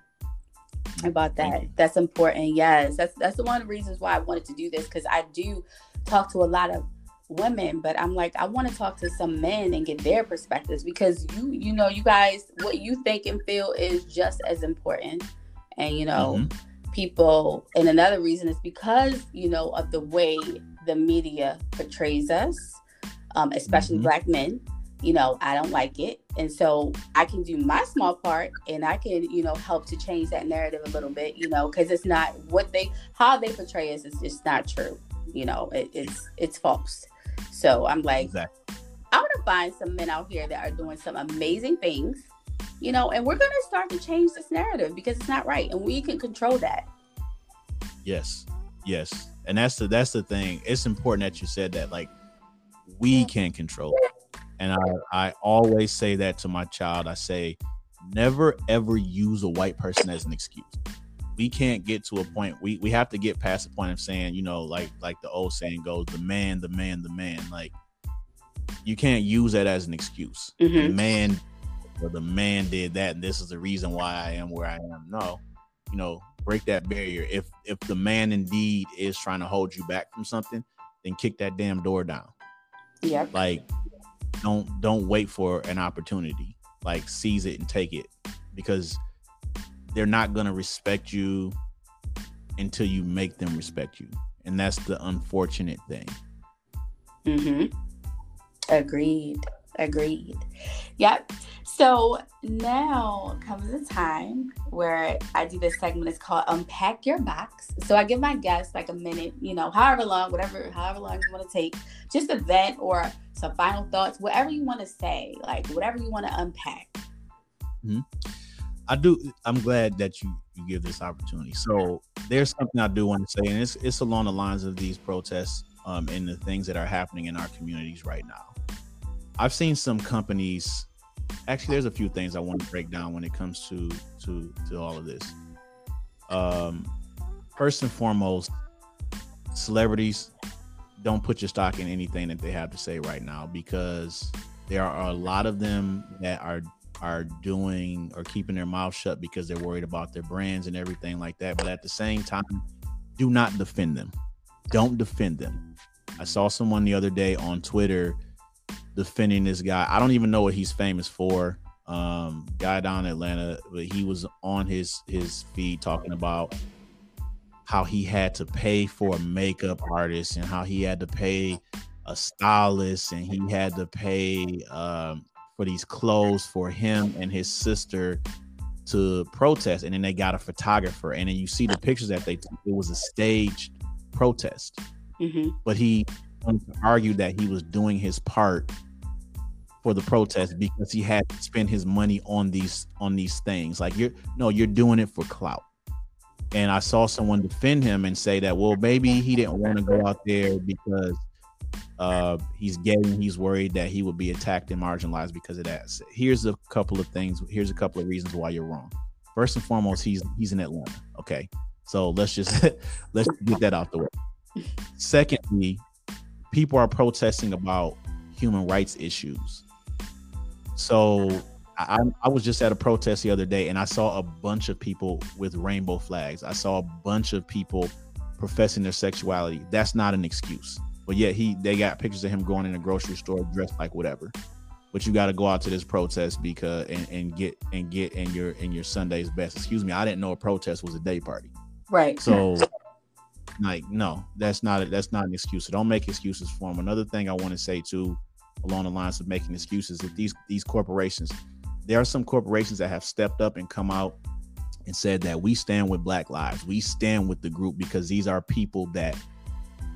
about that. That's important. Yes. That's that's the one of the reasons why I wanted to do this because I do talk to a lot of women but i'm like i want to talk to some men and get their perspectives because you you know you guys what you think and feel is just as important and you know mm-hmm. people and another reason is because you know of the way the media portrays us um, especially mm-hmm. black men you know i don't like it and so i can do my small part and i can you know help to change that narrative a little bit you know because it's not what they how they portray us is just not true you know it, it's it's false so I'm like, exactly. I want to find some men out here that are doing some amazing things, you know, and we're going to start to change this narrative because it's not right, and we can control that. Yes, yes, and that's the that's the thing. It's important that you said that. Like, we can control it, and I I always say that to my child. I say, never ever use a white person as an excuse we can't get to a point we we have to get past the point of saying you know like like the old saying goes the man the man the man. Like you can't use that as an excuse. Mm-hmm. the man or the man did that and this is the reason why i am where i am. No you know break that barrier. If if the man indeed is trying to hold you back from something then kick that damn door down. Yeah like don't don't wait for an opportunity. Like seize it and take it. Because they're not going to respect you until you make them respect you. And that's the unfortunate thing. Mhm. Agreed. Agreed. Yep. So now comes the time where I do this segment. It's called Unpack Your Box. So I give my guests like a minute, you know, however long, whatever, however long you want to take, just a vent or some final thoughts, whatever you want to say, like whatever you want to unpack. Mm-hmm. I do. I'm glad that you you give this opportunity. So there's something I do want to say, and it's it's along the lines of these protests um, and the things that are happening in our communities right now. I've seen some companies. Actually, there's a few things I want to break down when it comes to to to all of this. Um, first and foremost, celebrities don't put your stock in anything that they have to say right now because there are a lot of them that are are doing or keeping their mouth shut because they're worried about their brands and everything like that. But at the same time, do not defend them. Don't defend them. I saw someone the other day on Twitter defending this guy. I don't even know what he's famous for. Um, guy down in Atlanta, but he was on his his feed talking about how he had to pay for a makeup artist and how he had to pay a stylist and he had to pay um, for these clothes for him and his sister to protest and then they got a photographer and then you see the pictures that they took. It was a staged protest. Mm-hmm. but he argued that he was doing his part for the protest because he had to spend his money on these on these things. Like you're no you're doing it for clout. And i saw someone defend him and say that well maybe he didn't want to go out there because uh, he's gay and he's worried that he will be attacked and marginalized because of that. So here's a couple of things. Here's a couple of reasons why you're wrong. First and foremost, he's he's in Atlanta. Okay, so let's just <laughs> let's get that out the way. Secondly, people are protesting about human rights issues. So I, I, was just at a protest the other day and I saw a bunch of people with rainbow flags. I saw a bunch of people professing their sexuality. That's not an excuse. But yet he they got pictures of him going in a grocery store dressed like whatever. But you got to go out to this protest because and, and get and get in your in your Sunday's best. Excuse me, I didn't know a protest was a day party. Right. So like no, that's not that's not an excuse. So don't make excuses for him. Another thing I want to say too, along the lines of making excuses, that these these corporations, there are some corporations that have stepped up and come out and said that we stand with Black Lives. We stand with the group because these are people that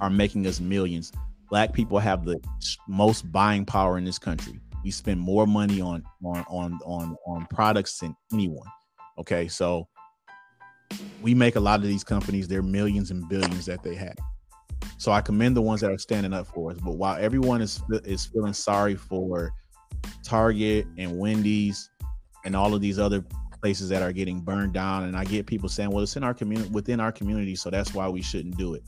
are making us millions. Black people have the most buying power in this country. We spend more money on on on on on products than anyone. Okay, so we make a lot of these companies their millions and billions that they have. So I commend the ones that are standing up for us. But while everyone is is feeling sorry for Target and Wendy's and all of these other places that are getting burned down, and I get people saying, "Well, it's in our community, within our community, so that's why we shouldn't do it."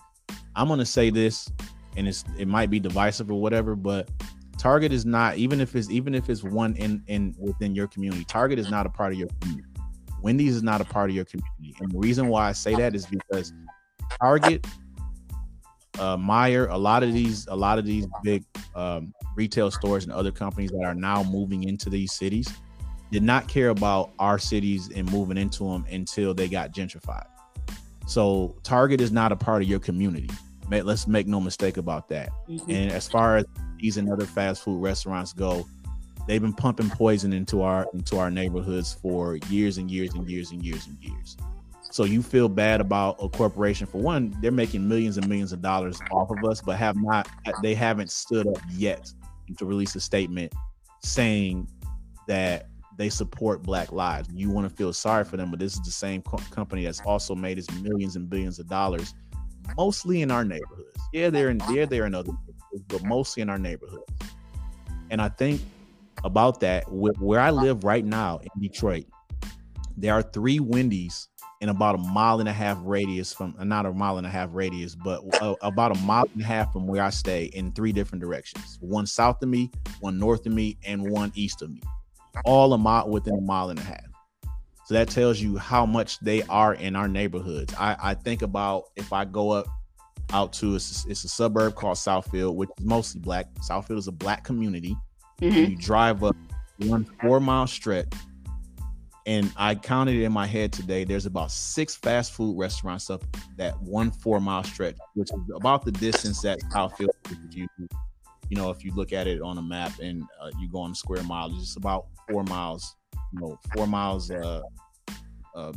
I'm gonna say this, and it's it might be divisive or whatever, but Target is not even if it's even if it's one in in within your community. Target is not a part of your community. Wendy's is not a part of your community, and the reason why I say that is because Target, uh, Meijer, a lot of these a lot of these big um, retail stores and other companies that are now moving into these cities did not care about our cities and moving into them until they got gentrified. So Target is not a part of your community let's make no mistake about that. Mm-hmm. And as far as these and other fast food restaurants go, they've been pumping poison into our into our neighborhoods for years and years and years and years and years. So you feel bad about a corporation for one, they're making millions and millions of dollars off of us, but have not they haven't stood up yet to release a statement saying that they support black lives. You want to feel sorry for them, but this is the same co- company that's also made us millions and billions of dollars mostly in our neighborhoods. Yeah, they're in yeah, they're in other but mostly in our neighborhoods. And I think about that, where I live right now in Detroit, there are three Wendy's in about a mile and a half radius from uh, not a mile and a half radius, but uh, about a mile and a half from where I stay in three different directions. One south of me, one north of me, and one east of me. All a mile within a mile and a half. So that tells you how much they are in our neighborhoods. I, I think about if I go up out to it's, it's a suburb called Southfield, which is mostly black. Southfield is a black community. Mm-hmm. You drive up one four mile stretch, and I counted in my head today. There's about six fast food restaurants up that one four mile stretch, which is about the distance that Southfield is. you you know, if you look at it on a map and uh, you go on square miles, it's about four miles. You know, four miles. Uh, uh,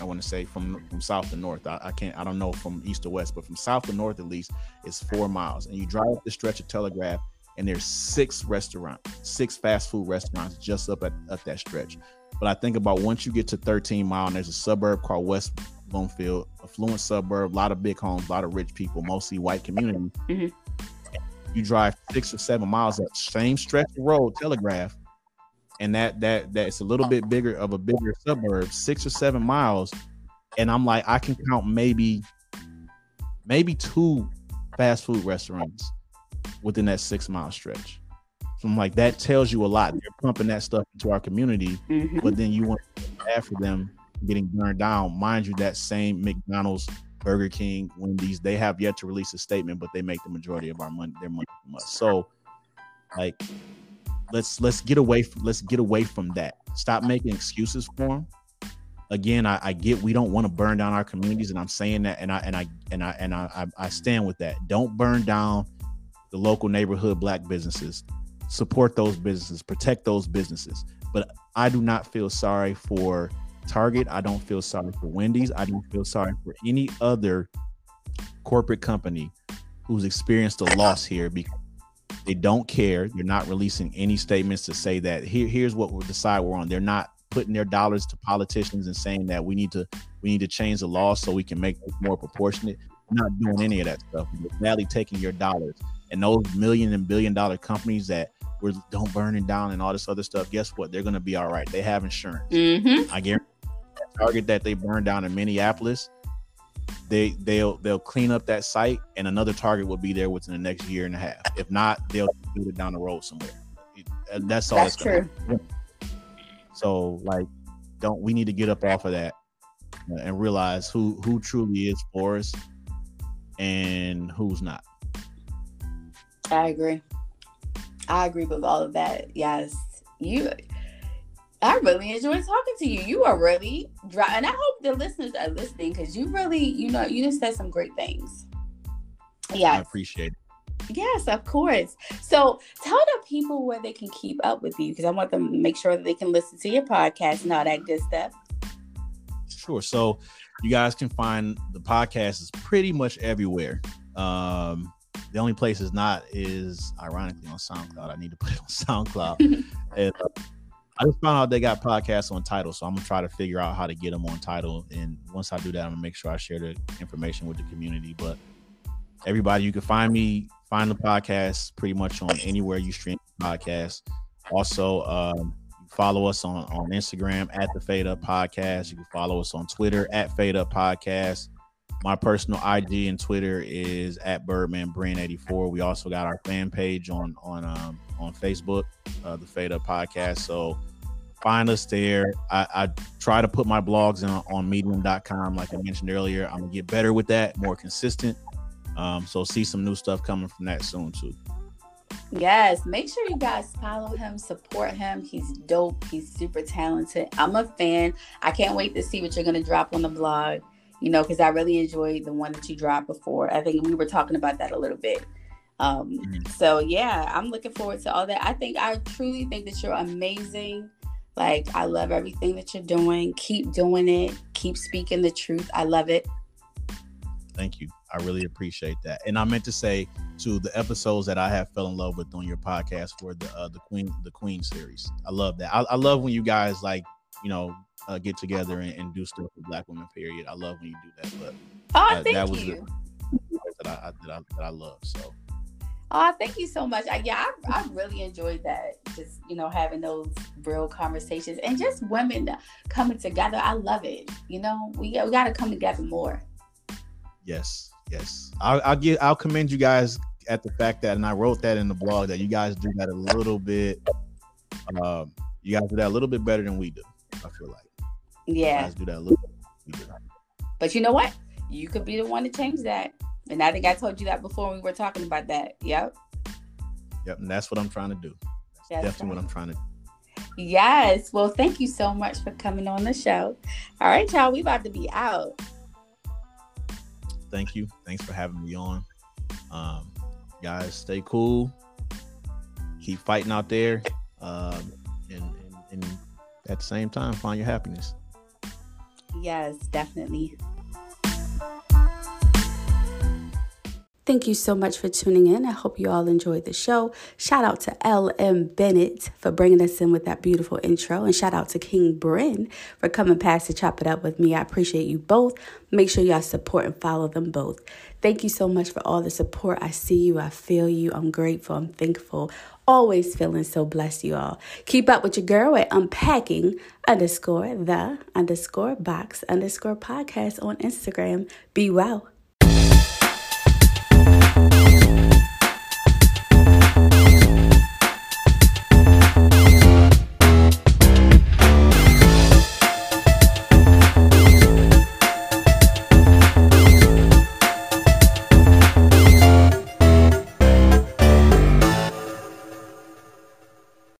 I want to say from from south to north. I, I, can't. I don't know from east to west, but from south to north at least, it's four miles. And you drive up the stretch of Telegraph, and there's six restaurants, six fast food restaurants just up at, at that stretch. But I think about once you get to 13 mile, and there's a suburb called West Bloomfield, affluent suburb, a lot of big homes, a lot of rich people, mostly white community. Mm-hmm. You drive six or seven miles that same stretch of road, Telegraph, and that that that's a little bit bigger of a bigger suburb, six or seven miles, and I'm like, I can count maybe maybe two fast food restaurants within that six mile stretch. So I'm like, that tells you a lot. They're pumping that stuff into our community, mm-hmm. but then you want after them getting burned down. Mind you, that same McDonald's, Burger King, Wendy's, they have yet to release a statement, but they make the majority of our money, their money from us. So, like, let's let's get away from let's get away from that. Stop making excuses for them. Again, I, I get we don't want to burn down our communities, and I'm saying that, and I and I and I and I, I stand with that. Don't burn down the local neighborhood black businesses. Support those businesses, protect those businesses. But I do not feel sorry for Target. I don't feel sorry for Wendy's. I don't feel sorry for any other corporate company who's experienced a loss here because they don't care. They're not releasing any statements to say that here, here's what we'll decide we're on. They're not putting their dollars to politicians and saying that we need to we need to change the law so we can make it more proportionate. They're not doing any of that stuff. They're badly taking your dollars. And those million and billion dollar companies that were don't burn it down and all this other stuff, guess what? They're gonna be all right. They have insurance. Mm-hmm. I guarantee target that they burned down in Minneapolis, they they'll they'll clean up that site and another target will be there within the next year and a half. If not, they'll do it down the road somewhere. Uh, that's all. That's true. So like, don't we need to get up off of that and realize who who truly is for us and who's not. I agree. I agree with all of that. Yes, you I really enjoy talking to you. You are really dry, and I hope the listeners are listening because you really, you know, you just said some great things. Yeah, I appreciate it. Yes, of course. So tell the people where they can keep up with you because I want them to make sure that they can listen to your podcast and all that good stuff. Sure. So you guys can find the podcast is pretty much everywhere. Um, the only place is not is ironically on SoundCloud. I need to put it on <laughs> SoundCloud. <laughs> and, uh, I just found out they got podcasts on Tidal, so I'm gonna try to figure out how to get them on Tidal. And once I do that, I'm gonna make sure I share the information with the community. But everybody, you can find me, find the podcast pretty much on anywhere you stream podcasts. Also, um, follow us on on Instagram at the Fade Up Podcast. You can follow us on Twitter at Fade Up Podcast. My personal IG and Twitter is at Birdman Brand 84. We also got our fan page on on um, on Facebook, uh, the Fade Up Podcast. So find us there. I, I try to put my blogs on, on medium.com, like I mentioned earlier. I'm gonna get better with that, more consistent. Um, so see some new stuff coming from that soon too. Yes, make sure you guys follow him, support him. He's dope. He's super talented. I'm a fan. I can't wait to see what you're gonna drop on the blog. You know, because I really enjoyed the one that you dropped before. I think we were talking about that a little bit. Um, mm-hmm. So yeah, I'm looking forward to all that. I think I truly think that you're amazing. Like I love everything that you're doing. Keep doing it. Keep speaking the truth. I love it. Thank you. I really appreciate that. And I meant to say to the episodes that I have fell in love with on your podcast for the uh, the Queen the Queen series. I love that. I, I love when you guys like you know uh, get together and, and, do stuff for Black women. Period. I love when you do that. But oh, uh, thank that was you. The, <laughs> that I, that I that I love. So Oh, thank you so much. I, yeah, I, I really enjoyed that. Just you know, having those real conversations and just women coming together. I love it. You know, we we got to come together more. Yes, yes. I'll, I'll get. I'll commend you guys at the fact that, and I wrote that in the blog that you guys do that a little bit. Um, you guys do that a little bit better than we do. I feel like. Yeah. You guys do that a little. Bit, but you know what? You could be the one to change that. And I think I told you that before we were talking about that. Yep. Yep. And that's what I'm trying to do. That's definitely right. what I'm trying to do. Yes. Well, thank you so much for coming on the show. All right, y'all. We about to be out. Thank you. Thanks for having me on. Um, guys, stay cool. keep fighting out there, um, and, and, and at the same time, find your happiness. Yes, definitely. Thank you so much for tuning in. I hope you all enjoyed the show. Shout out to L.M. Bennett for bringing us in with that beautiful intro. And shout out to King Bren for coming past to chop it up with me. I appreciate you both. Make sure y'all support and follow them both. Thank you so much for all the support. I see you. I feel you. I'm grateful. I'm thankful. Always feeling so blessed, you all. Keep up with your girl at unpacking underscore the underscore box underscore podcast on Instagram. Be well.